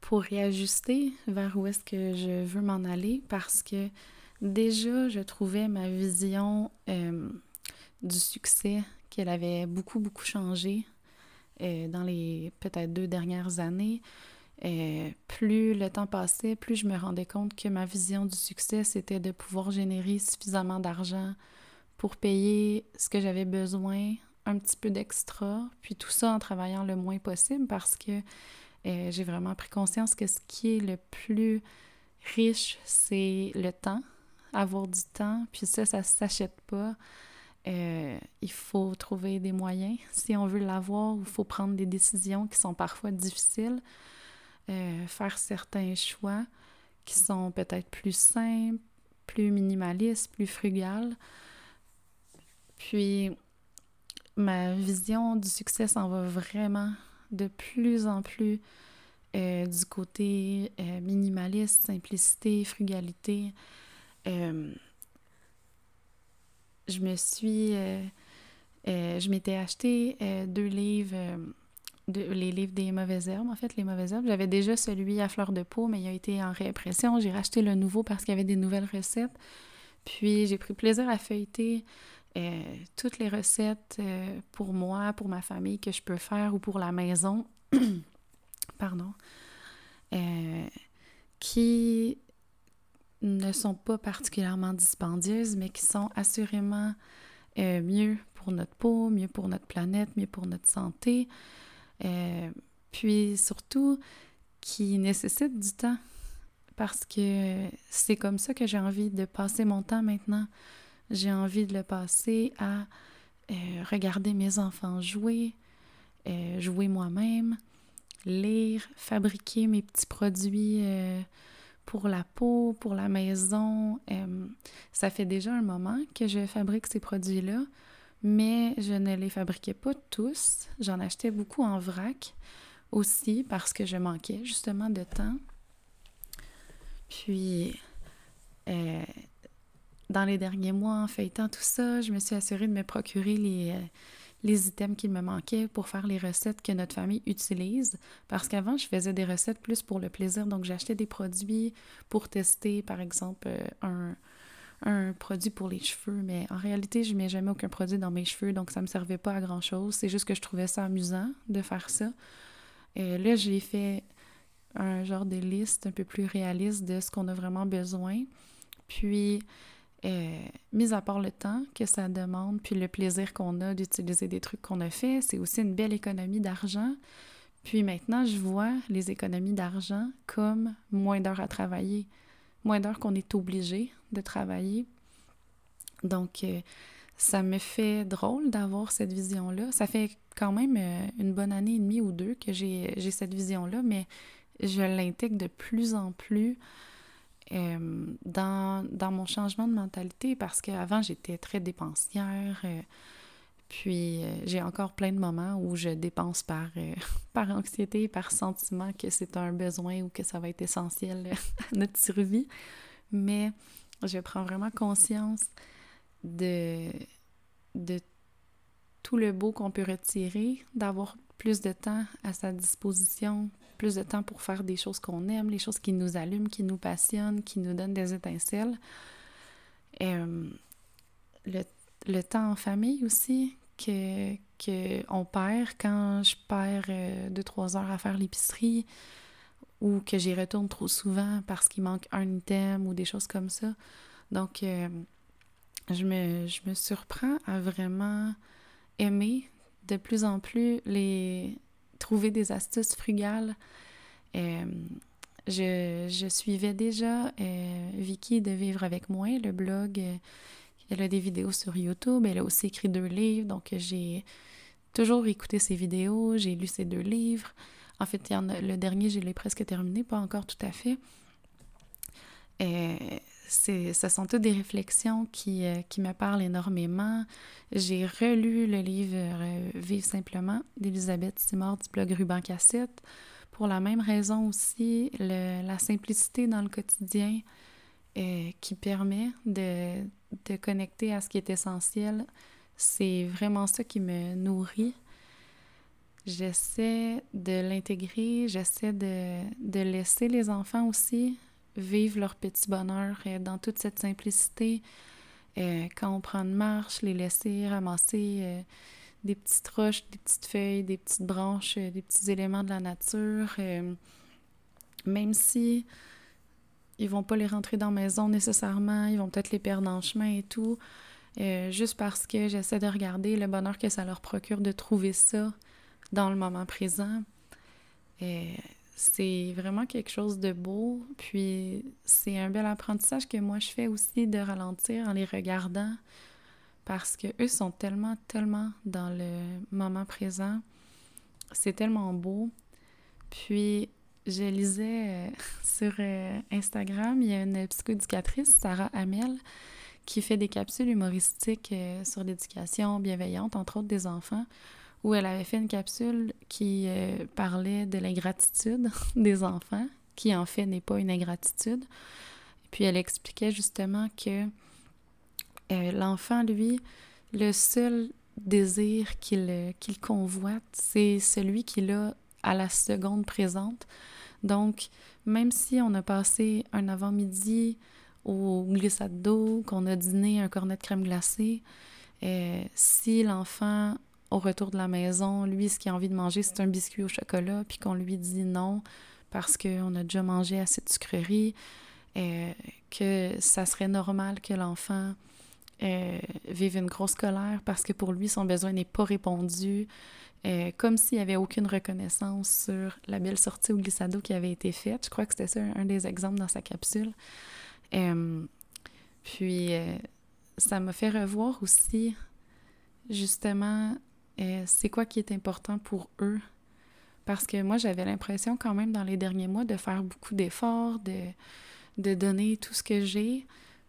pour réajuster vers où est-ce que je veux m'en aller parce que déjà, je trouvais ma vision euh, du succès qu'elle avait beaucoup, beaucoup changé euh, dans les peut-être deux dernières années. plus le temps passait, plus je me rendais compte que ma vision du succès, c'était de pouvoir générer suffisamment d'argent pour payer ce que j'avais besoin un petit peu d'extra, puis tout ça en travaillant le moins possible parce que euh, j'ai vraiment pris conscience que ce qui est le plus riche, c'est le temps, avoir du temps, puis ça, ça ne s'achète pas. Euh, il faut trouver des moyens. Si on veut l'avoir, il faut prendre des décisions qui sont parfois difficiles, euh, faire certains choix qui sont peut-être plus simples, plus minimalistes, plus frugales. Puis ma vision du succès s'en va vraiment de plus en plus euh, du côté euh, minimaliste, simplicité, frugalité. Euh, je me suis... je m'étais acheté deux livres, les livres des mauvaises herbes, en fait, les mauvaises herbes. J'avais déjà celui à fleur de peau, mais il a été en réimpression. J'ai racheté le nouveau parce qu'il y avait des nouvelles recettes. Puis j'ai pris plaisir à feuilleter euh, toutes les recettes euh, pour moi, pour ma famille que je peux faire ou pour la maison, [CLEARS THROAT] pardon, euh, qui ne sont pas particulièrement dispendieuses, mais qui sont assurément mieux pour notre peau, mieux pour notre planète, mieux pour notre santé, puis surtout qui nécessitent du temps parce que c'est comme ça que j'ai envie de passer mon temps maintenant. J'ai envie de le passer à euh, regarder mes enfants jouer, euh, jouer moi-même, lire, fabriquer mes petits produits euh, pour la peau, pour la maison. ça fait déjà un moment que je fabrique ces produits-là, mais je ne les fabriquais pas tous. J'en achetais beaucoup en vrac aussi parce que je manquais justement de temps. Puis, dans les derniers mois, en feuilletant tout ça, je me suis assurée de me procurer les, euh, les items qu'il me manquaient pour faire les recettes que notre famille utilise. Parce qu'avant, je faisais des recettes plus pour le plaisir. Donc, j'achetais des produits pour tester, par exemple, euh, un, produit pour les cheveux. Mais en réalité, je mets jamais aucun produit dans mes cheveux. Donc, ça ne me servait pas à grand-chose. C'est juste que je trouvais ça amusant de faire ça. Et là, j'ai fait un genre de liste un peu plus réaliste de ce qu'on a vraiment besoin. Puis, euh, mis à part le temps que ça demande, puis le plaisir qu'on a d'utiliser des trucs qu'on a fait, c'est aussi une belle économie d'argent. Puis maintenant, je vois les économies d'argent comme moins d'heures à travailler, moins d'heures qu'on est obligé de travailler. Donc, euh, ça me fait drôle d'avoir cette vision-là. Ça fait quand même euh, une bonne année et demie ou deux que j'ai cette vision-là, mais je l'intègre de plus en plus euh, dans, dans, mon changement de mentalité parce qu'avant, j'étais très dépensière. Euh, puis euh, j'ai encore plein de moments où je dépense par, [LAUGHS] par anxiété, par sentiment que c'est un besoin ou que ça va être essentiel [LAUGHS] à notre survie. Mais je prends vraiment conscience de, de tout le beau qu'on peut retirer, d'avoir plus de temps à sa disposition, plus de temps pour faire des choses qu'on aime, les choses qui nous allument, qui nous passionnent, qui nous donnent des étincelles. Euh, le, temps en famille aussi, que, que on perd quand je perds euh, deux, trois heures à faire l'épicerie ou que j'y retourne trop souvent parce qu'il manque un item ou des choses comme ça. Donc, euh, je, me, je me surprends à vraiment aimer de plus en plus les trouver des astuces frugales. Euh, je, suivais déjà euh, Vicky de Vivre avec moi, le blog. Euh, elle a des vidéos sur YouTube. Elle a aussi écrit deux livres. Donc, j'ai toujours écouté ses vidéos. J'ai lu ses deux livres. En fait, il y en a, le dernier, je l'ai presque terminé, pas encore tout à fait ce sont toutes des réflexions qui, euh, qui me parlent énormément. J'ai relu le livre euh, Vive simplement d'Elisabeth Simard du blog Ruban Cassette. Pour la même raison aussi, la simplicité dans le quotidien euh, qui permet de, de connecter à ce qui est essentiel, c'est vraiment ça qui me nourrit. J'essaie de l'intégrer, j'essaie de, de laisser les enfants aussi vivre leur petit bonheur euh, dans toute cette simplicité. Euh, quand on prend une marche, les laisser ramasser euh, des petites roches, des petites feuilles, des petites branches, des petits éléments de la nature. même si ils vont pas les rentrer dans la maison nécessairement, ils vont peut-être les perdre en chemin et tout. juste parce que j'essaie de regarder le bonheur que ça leur procure de trouver ça dans le moment présent c'est vraiment quelque chose de beau. Puis c'est un bel apprentissage que moi je fais aussi de ralentir en les regardant parce que eux sont tellement, tellement dans le moment présent. C'est tellement beau. Puis je lisais euh, [LAUGHS] sur euh, Instagram, il y a une psychoéducatrice, Sarah Hamel, qui fait des capsules humoristiques euh, sur l'éducation bienveillante, entre autres des enfants, où elle avait fait une capsule qui parlait de l'ingratitude [LAUGHS] des enfants, qui en fait n'est pas une ingratitude. Puis elle expliquait justement que l'enfant, lui, le seul désir qu'il qu'il convoite, c'est celui qu'il a à la seconde présente. Donc, même si on a passé un avant-midi au glissade d'eau, qu'on a dîné un cornet de crème glacée, euh, si l'enfant, au retour de la maison, lui, ce qu'il a envie de manger, c'est un biscuit au chocolat, puis qu'on lui dit non parce qu'on a déjà mangé assez de sucreries, euh, que ça serait normal que l'enfant euh, vive une grosse colère parce que pour lui, son besoin n'est pas répondu, euh, comme s'il n'y avait aucune reconnaissance sur la belle sortie au glissado qui avait été faite. Je crois que c'était ça un des exemples dans sa capsule. Euh, puis, ça m'a fait revoir aussi, justement, c'est quoi qui est important pour eux? Parce que moi, j'avais l'impression quand même dans les derniers mois de faire beaucoup d'efforts, de, de donner tout ce que j'ai,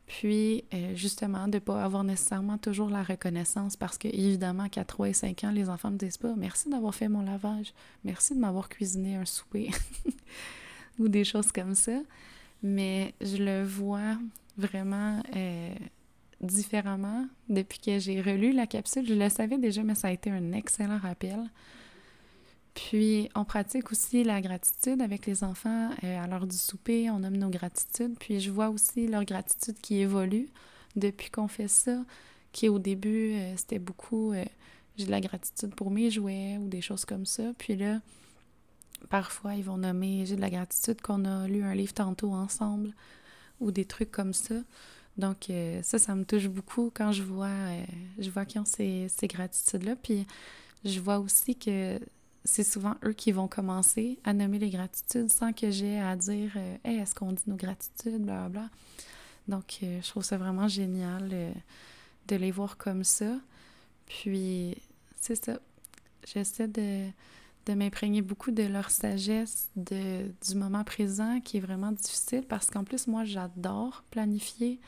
puis, euh, justement, de ne pas avoir nécessairement toujours la reconnaissance parce que, évidemment, qu'à 3 et 5 ans, les enfants me disent pas merci d'avoir fait mon lavage, merci de m'avoir cuisiné un souper [LAUGHS] ou des choses comme ça. Mais je le vois vraiment euh, différemment depuis que j'ai relu la capsule. Je le savais déjà, mais ça a été un excellent rappel. Puis, on pratique aussi la gratitude avec les enfants. Euh, à l'heure du souper, on nomme nos gratitudes. Puis, je vois aussi leur gratitude qui évolue depuis qu'on fait ça, qui au début, euh, c'était beaucoup euh, j'ai de la gratitude pour mes jouets ou des choses comme ça. Puis là, parfois, ils vont nommer j'ai de la gratitude qu'on a lu un livre tantôt ensemble ou des trucs comme ça. Donc, ça, ça me touche beaucoup quand je vois, je vois qu'ils ont ces, ces gratitudes-là. Puis, je vois aussi que c'est souvent eux qui vont commencer à nommer les gratitudes sans que j'ai à dire euh, est-ce qu'on dit nos gratitudes, bla bla. Donc, euh, je trouve ça vraiment génial euh, de les voir comme ça. Puis, c'est ça. J'essaie de, de m'imprégner beaucoup de leur sagesse du moment présent qui est vraiment difficile parce qu'en plus, moi, j'adore planifier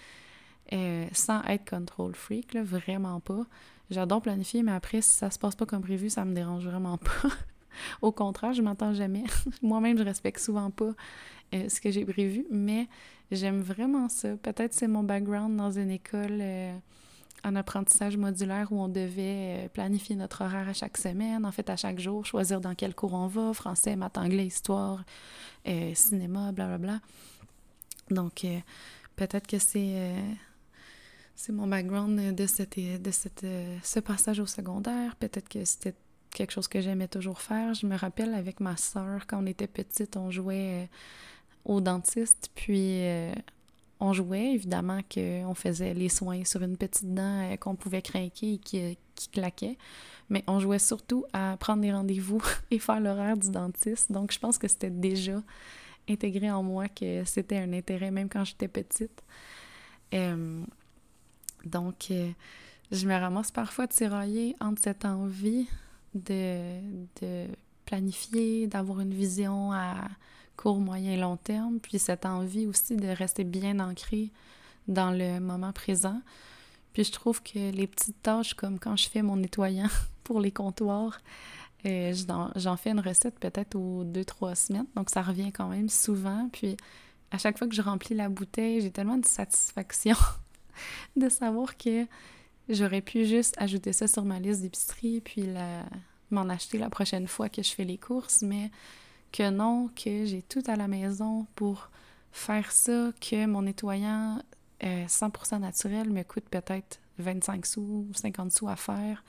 sans être control freak, vraiment pas. J'adore planifier, mais après, si ça se passe pas comme prévu, ça me dérange vraiment pas. [LAUGHS] Au contraire, je m'entends jamais. [LAUGHS] Moi-même, je respecte souvent pas euh, ce que j'ai prévu, mais j'aime vraiment ça. Peut-être c'est mon background dans une école euh, en apprentissage modulaire où on devait euh, planifier notre horaire à chaque semaine, en fait à chaque jour, choisir dans quel cours on va, français, maths, anglais, histoire, cinéma, blablabla. Donc, peut-être que c'est mon background de, cette, de cette, ce passage au secondaire. Peut-être que c'était quelque chose que j'aimais toujours faire. Je me rappelle avec ma soeur, quand on était petite, on jouait euh, au dentiste, puis euh, on jouait, évidemment qu'on faisait les soins sur une petite dent euh, qu'on pouvait craquer et qui, qui, claquait, mais on jouait surtout à prendre des rendez-vous [LAUGHS] et faire l'horaire du dentiste. Donc je pense que c'était déjà intégré en moi que c'était un intérêt même quand j'étais petite. Donc, euh, je me ramasse parfois tiraillée entre cette envie de, de planifier, d'avoir une vision à court, moyen long terme, puis cette envie aussi de rester bien ancrée dans le moment présent. Puis je trouve que les petites tâches, comme quand je fais mon nettoyant [LAUGHS] pour les comptoirs, euh, j'en fais une recette peut-être aux deux, trois semaines, donc ça revient quand même souvent. Puis à chaque fois que je remplis la bouteille, j'ai tellement de satisfaction [LAUGHS] de savoir que j'aurais pu juste ajouter ça sur ma liste d'épicerie puis m'en acheter la prochaine fois que je fais les courses, mais que non, que j'ai tout à la maison pour faire ça, que mon nettoyant 100% euh, naturel me coûte peut-être 25 sous ou 50 sous à faire,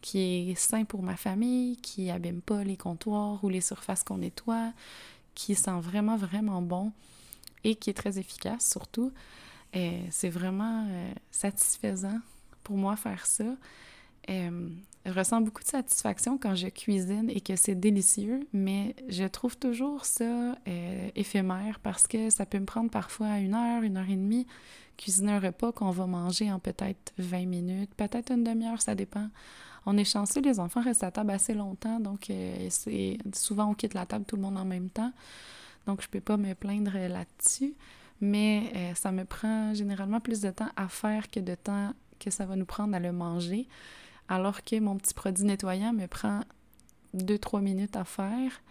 qui est sain pour ma famille, qui abîme pas les comptoirs ou les surfaces qu'on nettoie, qui sent vraiment, vraiment bon et qui est très efficace surtout c'est vraiment euh, satisfaisant pour moi faire ça. Euh, je ressens beaucoup de satisfaction quand je cuisine et que c'est délicieux, mais je trouve toujours ça euh, éphémère parce que ça peut me prendre parfois une heure, une heure et demie, cuisiner un repas qu'on va manger en peut-être 20 minutes, peut-être une demi-heure, ça dépend, On est chanceux, les enfants restent à table assez longtemps, donc c'est souvent on quitte la table tout le monde en même temps. Donc je peux pas me plaindre là-dessus, mais ça me prend généralement plus de temps à faire que de temps que ça va nous prendre à le manger, alors que mon petit produit nettoyant me prend 2-3 minutes à faire.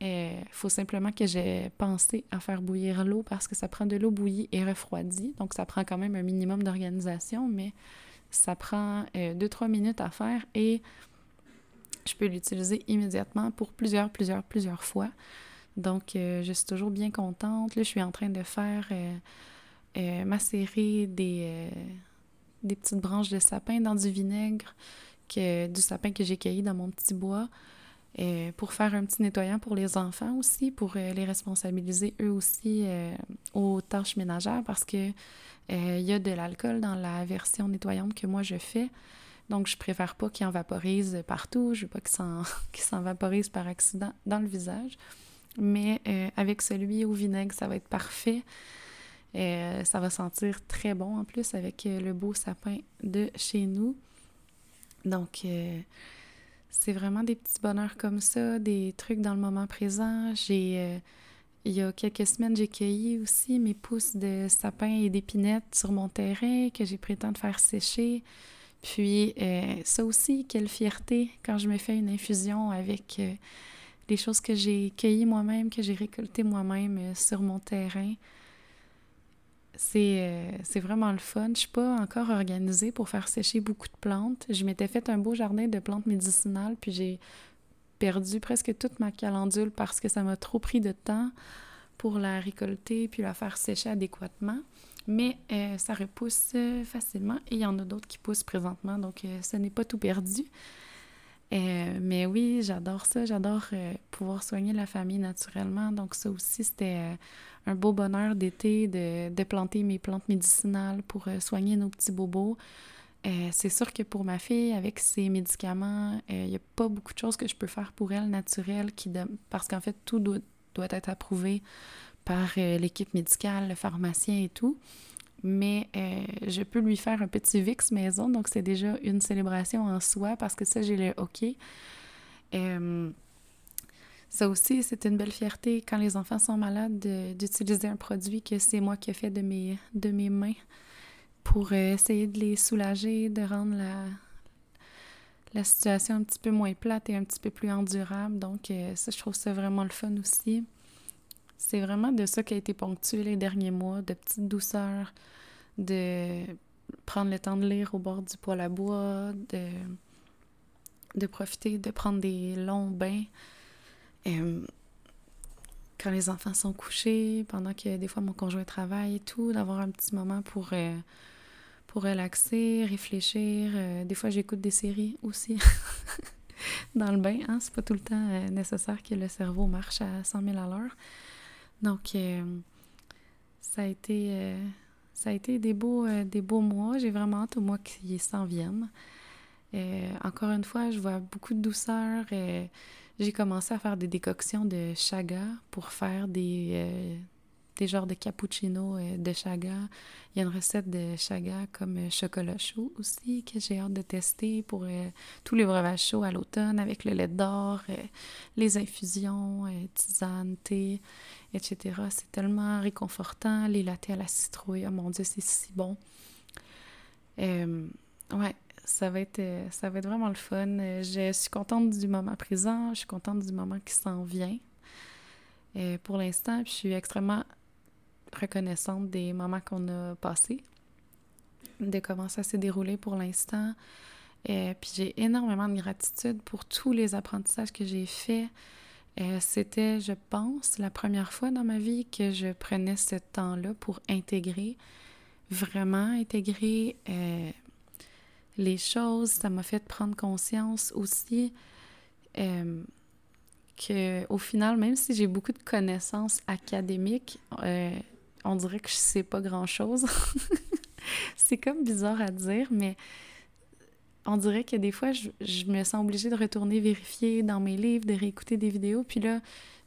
Il faut simplement que j'ai pensé à faire bouillir l'eau parce que ça prend de l'eau bouillie et refroidie. Donc, ça prend quand même un minimum d'organisation, mais ça prend 2-3 euh, minutes à faire et je peux l'utiliser immédiatement pour plusieurs, plusieurs, plusieurs fois. Donc, euh, je suis toujours bien contente. Là, je suis en train de faire euh, macérer des, des petites branches de sapin dans du vinaigre, que, du sapin que j'ai cueilli dans mon petit bois. Euh, pour faire un petit nettoyant pour les enfants aussi, pour euh, les responsabiliser eux aussi euh, aux tâches ménagères parce que il y a de l'alcool dans la version nettoyante que moi je fais. Donc je préfère pas qu'il en vaporise partout, je veux pas qu'il s'en [LAUGHS] vaporise par accident dans le visage. Mais avec celui au vinaigre, ça va être parfait. Ça va sentir très bon en plus avec le beau sapin de chez nous. Donc c'est vraiment des petits bonheurs comme ça, des trucs dans le moment présent. J'ai, euh, il y a quelques semaines, j'ai cueilli aussi mes pousses de sapin et d'épinettes sur mon terrain que j'ai pris faire sécher. Puis euh, ça aussi, quelle fierté quand je me fais une infusion avec euh, les choses que j'ai cueillies moi-même, que j'ai récoltées moi-même sur mon terrain. Euh, c'est vraiment le fun. Je suis pas encore organisée pour faire sécher beaucoup de plantes. Je m'étais fait un beau jardin de plantes médicinales, puis j'ai perdu presque toute ma calendule parce que ça m'a trop pris de temps pour la récolter puis la faire sécher adéquatement. Mais euh, ça repousse euh, facilement et il y en a d'autres qui poussent présentement, donc ce n'est pas tout perdu. Mais oui, j'adore ça. J'adore pouvoir soigner la famille naturellement. Donc ça aussi, c'était un beau bonheur d'été de, planter mes plantes médicinales pour euh, soigner nos petits bobos. Euh, c'est sûr que pour ma fille, avec ses médicaments, il euh, n'y a pas beaucoup de choses que je peux faire pour elle naturelles qui parce qu'en fait, tout doit, être approuvé par l'équipe médicale, le pharmacien et tout. Mais je peux lui faire un petit VIX maison, donc c'est déjà une célébration en soi parce que ça, j'ai le OK. Ça aussi, c'est une belle fierté quand les enfants sont malades d'utiliser un produit que c'est moi qui ai fait de mes, de mes mains pour euh, essayer de les soulager, de rendre la, la situation un petit peu moins plate et un petit peu plus endurable. Donc, euh, ça, je trouve ça vraiment le fun aussi. C'est vraiment de ça qui a été ponctué les derniers mois, de petites douceurs, de prendre le temps de lire au bord du poêle à bois, de, de profiter, de prendre des longs bains quand les enfants sont couchés, pendant que des fois mon conjoint travaille et tout, d'avoir un petit moment pour, euh, pour relaxer, réfléchir. Euh, des fois, j'écoute des séries aussi [LAUGHS] dans le bain. Hein? C'est pas tout le temps euh, nécessaire que le cerveau marche à 100 000 à l'heure. Donc, ça a été... ça a été des beaux, des beaux mois. J'ai vraiment hâte aux mois qui s'en viennent. encore une fois, je vois beaucoup de douceur. J'ai commencé à faire des décoctions de chaga pour faire des, euh, des genres de cappuccino euh, de chaga. Il y a une recette de chaga comme euh, chocolat chaud aussi que j'ai hâte de tester pour tous les breuvages chauds à l'automne avec le lait d'or, les infusions, tisane, thé, etc. C'est tellement réconfortant. Les lattés à la citrouille, oh mon Dieu, c'est si bon. ouais, ça va être, euh, ça va être vraiment le fun. Euh, je suis contente du moment présent, je suis contente du moment qui s'en vient. Et euh, pour l'instant, je suis extrêmement reconnaissante des moments qu'on a passés, de comment ça s'est déroulé pour l'instant. Et puis j'ai énormément de gratitude pour tous les apprentissages que j'ai faits. C'était, je pense, la première fois dans ma vie que je prenais ce temps-là pour intégrer, vraiment intégrer les choses. Ça m'a fait prendre conscience aussi euh, que au final, même si j'ai beaucoup de connaissances académiques, euh, on dirait que je sais pas grand-chose. [LAUGHS] c'est comme bizarre à dire, mais on dirait que des fois, je, me sens obligée de retourner vérifier dans mes livres, de réécouter des vidéos, puis là,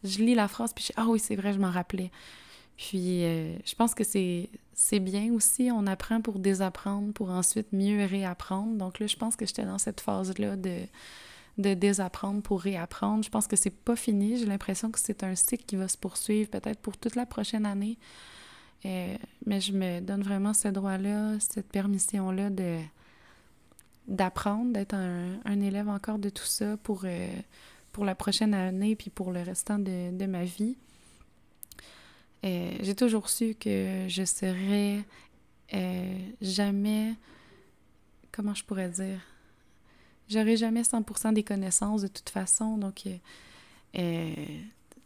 je lis la phrase, puis je ah oui, c'est vrai, je m'en rappelais. Puis je pense que c'est c'est bien aussi, on apprend pour désapprendre, pour ensuite mieux réapprendre. Donc là, je pense que j'étais dans cette phase-là de, de désapprendre pour réapprendre. Je pense que c'est pas fini. J'ai l'impression que c'est un cycle qui va se poursuivre peut-être pour toute la prochaine année. Euh, mais je me donne vraiment ce droit-là, cette permission-là de d'apprendre, d'être un, élève encore de tout ça pour, euh, pour la prochaine année puis pour le restant de, de ma vie. Euh, j'ai toujours su que je serais jamais, comment je pourrais dire, j'aurais jamais 100% des connaissances de toute façon, donc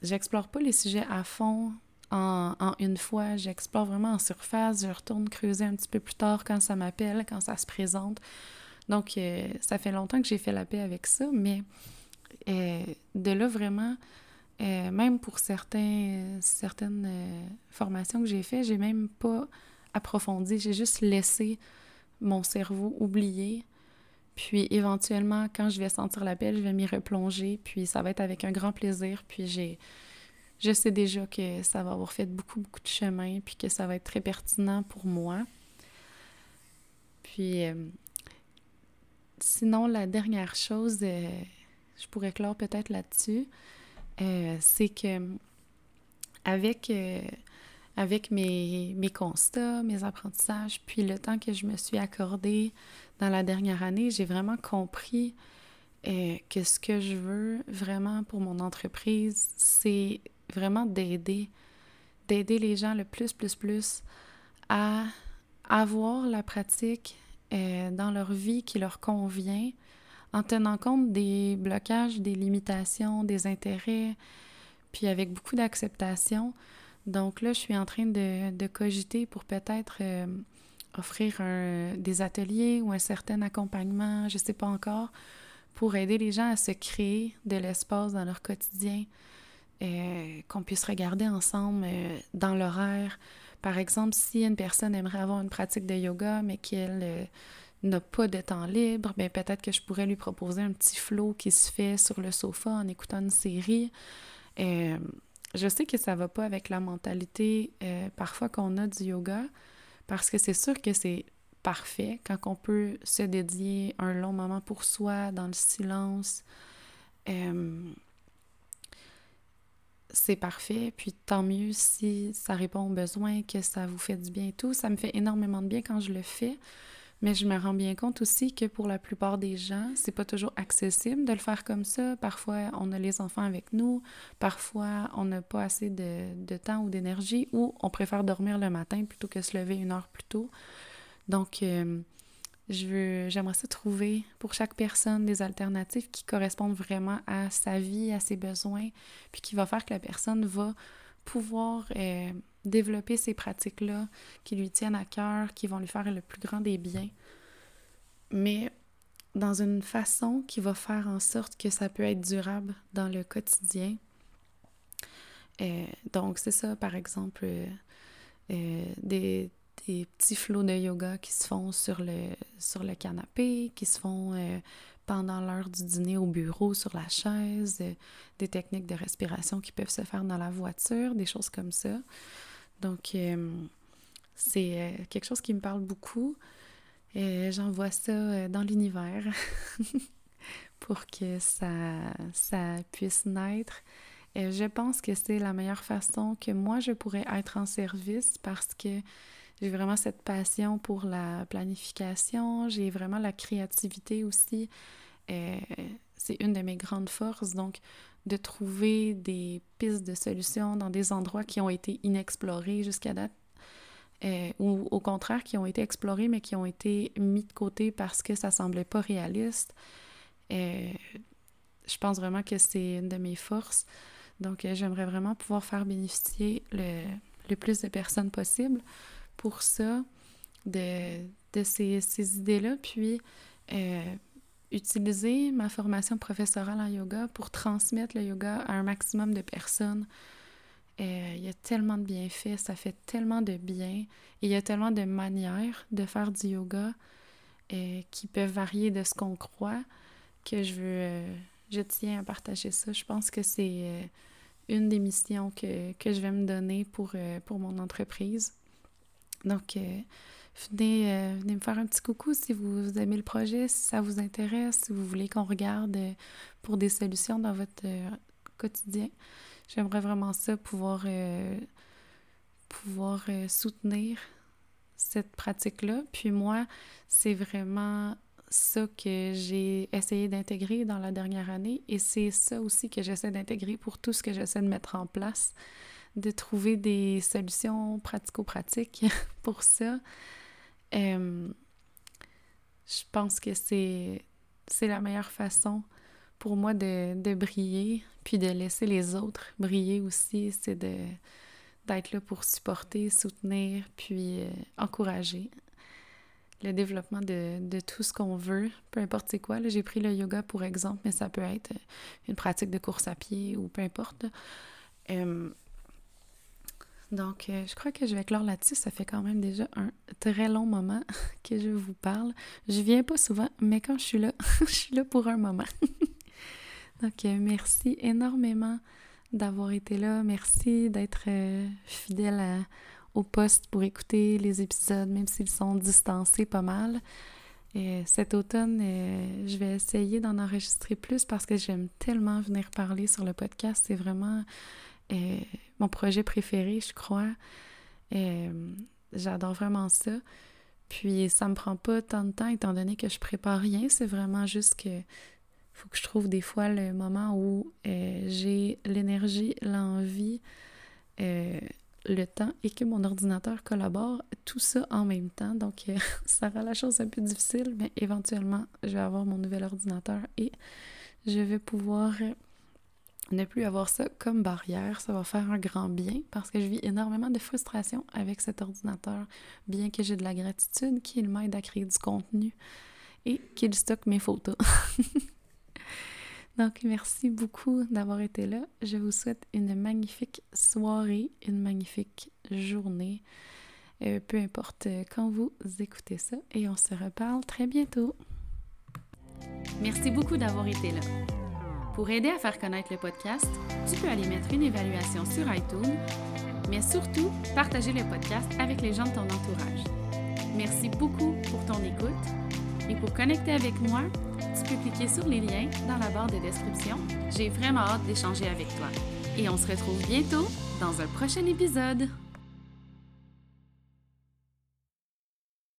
j'explore pas les sujets à fond en, une fois. J'explore vraiment en surface. Je retourne creuser un petit peu plus tard quand ça m'appelle, quand ça se présente. Donc, euh, ça fait longtemps que j'ai fait la paix avec ça, mais euh, de là vraiment, euh, même pour certaines formations que j'ai faites, j'ai même pas approfondi. J'ai juste laissé mon cerveau oublier. Puis éventuellement, quand je vais sentir l'appel, je vais m'y replonger. Puis ça va être avec un grand plaisir. Puis j'ai je sais déjà que ça va avoir fait beaucoup, beaucoup de chemin, puis que ça va être très pertinent pour moi. Puis, euh, sinon, la dernière chose, euh, je pourrais clore peut-être là-dessus, euh, c'est que avec, avec mes, mes, constats, mes apprentissages, puis le temps que je me suis accordé dans la dernière année, j'ai vraiment compris que ce que je veux vraiment pour mon entreprise, c'est vraiment d'aider, d'aider les gens le plus, plus, plus à avoir la pratique euh, dans leur vie qui leur convient en tenant compte des blocages, des limitations, des intérêts, puis avec beaucoup d'acceptation. Donc là, je suis en train de, cogiter pour peut-être euh, offrir des ateliers ou un certain accompagnement, je ne sais pas encore, pour aider les gens à se créer de l'espace dans leur quotidien, euh, qu'on puisse regarder ensemble euh, dans l'horaire. Par exemple, si une personne aimerait avoir une pratique de yoga, mais qu'elle euh, n'a pas de temps libre, bien peut-être que je pourrais lui proposer un petit flow qui se fait sur le sofa en écoutant une série. je sais que ça va pas avec la mentalité parfois qu'on a du yoga, parce que c'est sûr que c'est parfait quand on peut se dédier un long moment pour soi dans le silence c'est parfait. Puis tant mieux si ça répond aux besoins, que ça vous fait du bien et tout. Ça me fait énormément de bien quand je le fais. Mais je me rends bien compte aussi que pour la plupart des gens, c'est pas toujours accessible de le faire comme ça. Parfois, on a les enfants avec nous. Parfois, on n'a pas assez de, temps ou d'énergie ou on préfère dormir le matin plutôt que se lever une heure plus tôt. Donc, euh, je veux, j'aimerais ça trouver pour chaque personne des alternatives qui correspondent vraiment à sa vie, à ses besoins, puis qui va faire que la personne va pouvoir euh, développer ces pratiques-là qui lui tiennent à cœur, qui vont lui faire le plus grand des biens, mais dans une façon qui va faire en sorte que ça peut être durable dans le quotidien. Euh, donc, c'est ça, par exemple, euh, des, des petits flots de yoga qui se font sur le, sur le canapé, qui se font euh, pendant l'heure du dîner au bureau, sur la chaise, euh, des techniques de respiration qui peuvent se faire dans la voiture, des choses comme ça. Donc, euh, c'est quelque chose qui me parle beaucoup. et J'envoie ça dans l'univers [LAUGHS] pour que ça, ça puisse naître. Et je pense que c'est la meilleure façon que moi je pourrais être en service parce que j'ai vraiment cette passion pour la planification, j'ai vraiment la créativité aussi. Euh, c'est une de mes grandes forces, donc de trouver des pistes de solutions dans des endroits qui ont été inexplorés jusqu'à date, euh, ou au contraire qui ont été explorés mais qui ont été mis de côté parce que ça semblait pas réaliste. Euh, je pense vraiment que c'est une de mes forces. Donc, j'aimerais vraiment pouvoir faire bénéficier le, le plus de personnes possible pour ça, de, de ces, ces idées-là, puis euh, utiliser ma formation professorale en yoga pour transmettre le yoga à un maximum de personnes. Euh, il y a tellement de bienfaits, ça fait tellement de bien, il y a tellement de manières de faire du yoga euh, qui peuvent varier de ce qu'on croit que je veux, tiens à partager ça. Je pense que c'est une des missions que, je vais me donner pour, pour mon entreprise. Donc, euh, venez, venez, me faire un petit coucou si vous, aimez le projet, si ça vous intéresse, si vous voulez qu'on regarde pour des solutions dans votre quotidien. J'aimerais vraiment ça, pouvoir, pouvoir soutenir cette pratique-là. Puis moi, c'est vraiment ça que j'ai essayé d'intégrer dans la dernière année et c'est ça aussi que j'essaie d'intégrer pour tout ce que j'essaie de mettre en place, de trouver des solutions pratico-pratiques [LAUGHS] pour ça. Je pense que c'est, la meilleure façon pour moi de, de, briller, puis de laisser les autres briller aussi, c'est de, d'être là pour supporter, soutenir, puis euh, encourager le développement de, tout ce qu'on veut, peu importe c'est quoi. J'ai pris le yoga pour exemple, mais ça peut être une pratique de course à pied ou peu importe. Donc, euh, je crois que je vais clore là-dessus. Ça fait quand même déjà un très long moment [LAUGHS] que je vous parle. Je viens pas souvent, mais quand je suis là, [LAUGHS] je suis là pour un moment. [LAUGHS] donc, euh, merci énormément d'avoir été là. Merci d'être euh, fidèle au poste pour écouter les épisodes, même s'ils sont distancés pas mal. Et cet automne, je vais essayer d'en enregistrer plus parce que j'aime tellement venir parler sur le podcast. C'est vraiment euh, mon projet préféré, je crois. Euh, j'adore vraiment ça. Puis ça me prend pas tant de temps étant donné que je prépare rien. C'est vraiment juste que faut que je trouve des fois le moment où j'ai l'énergie, l'envie le temps et que mon ordinateur collabore, tout ça en même temps. Donc, euh, [LAUGHS] ça rend la chose un peu difficile, mais éventuellement, je vais avoir mon nouvel ordinateur et je vais pouvoir euh, ne plus avoir ça comme barrière. Ça va faire un grand bien parce que je vis énormément de frustration avec cet ordinateur, bien que j'ai de la gratitude qu'il m'aide à créer du contenu et qu'il stocke mes photos. [LAUGHS] Donc, merci beaucoup d'avoir été là. Je vous souhaite une magnifique soirée, une magnifique journée, euh, peu importe quand vous écoutez ça. Et on se reparle très bientôt. Merci beaucoup d'avoir été là. Pour aider à faire connaître le podcast, tu peux aller mettre une évaluation sur iTunes, mais surtout partager le podcast avec les gens de ton entourage. Merci beaucoup pour ton écoute. Et pour connecter avec moi, tu peux cliquer sur les liens dans la barre de description. J'ai vraiment hâte d'échanger avec toi. Et on se retrouve bientôt dans un prochain épisode.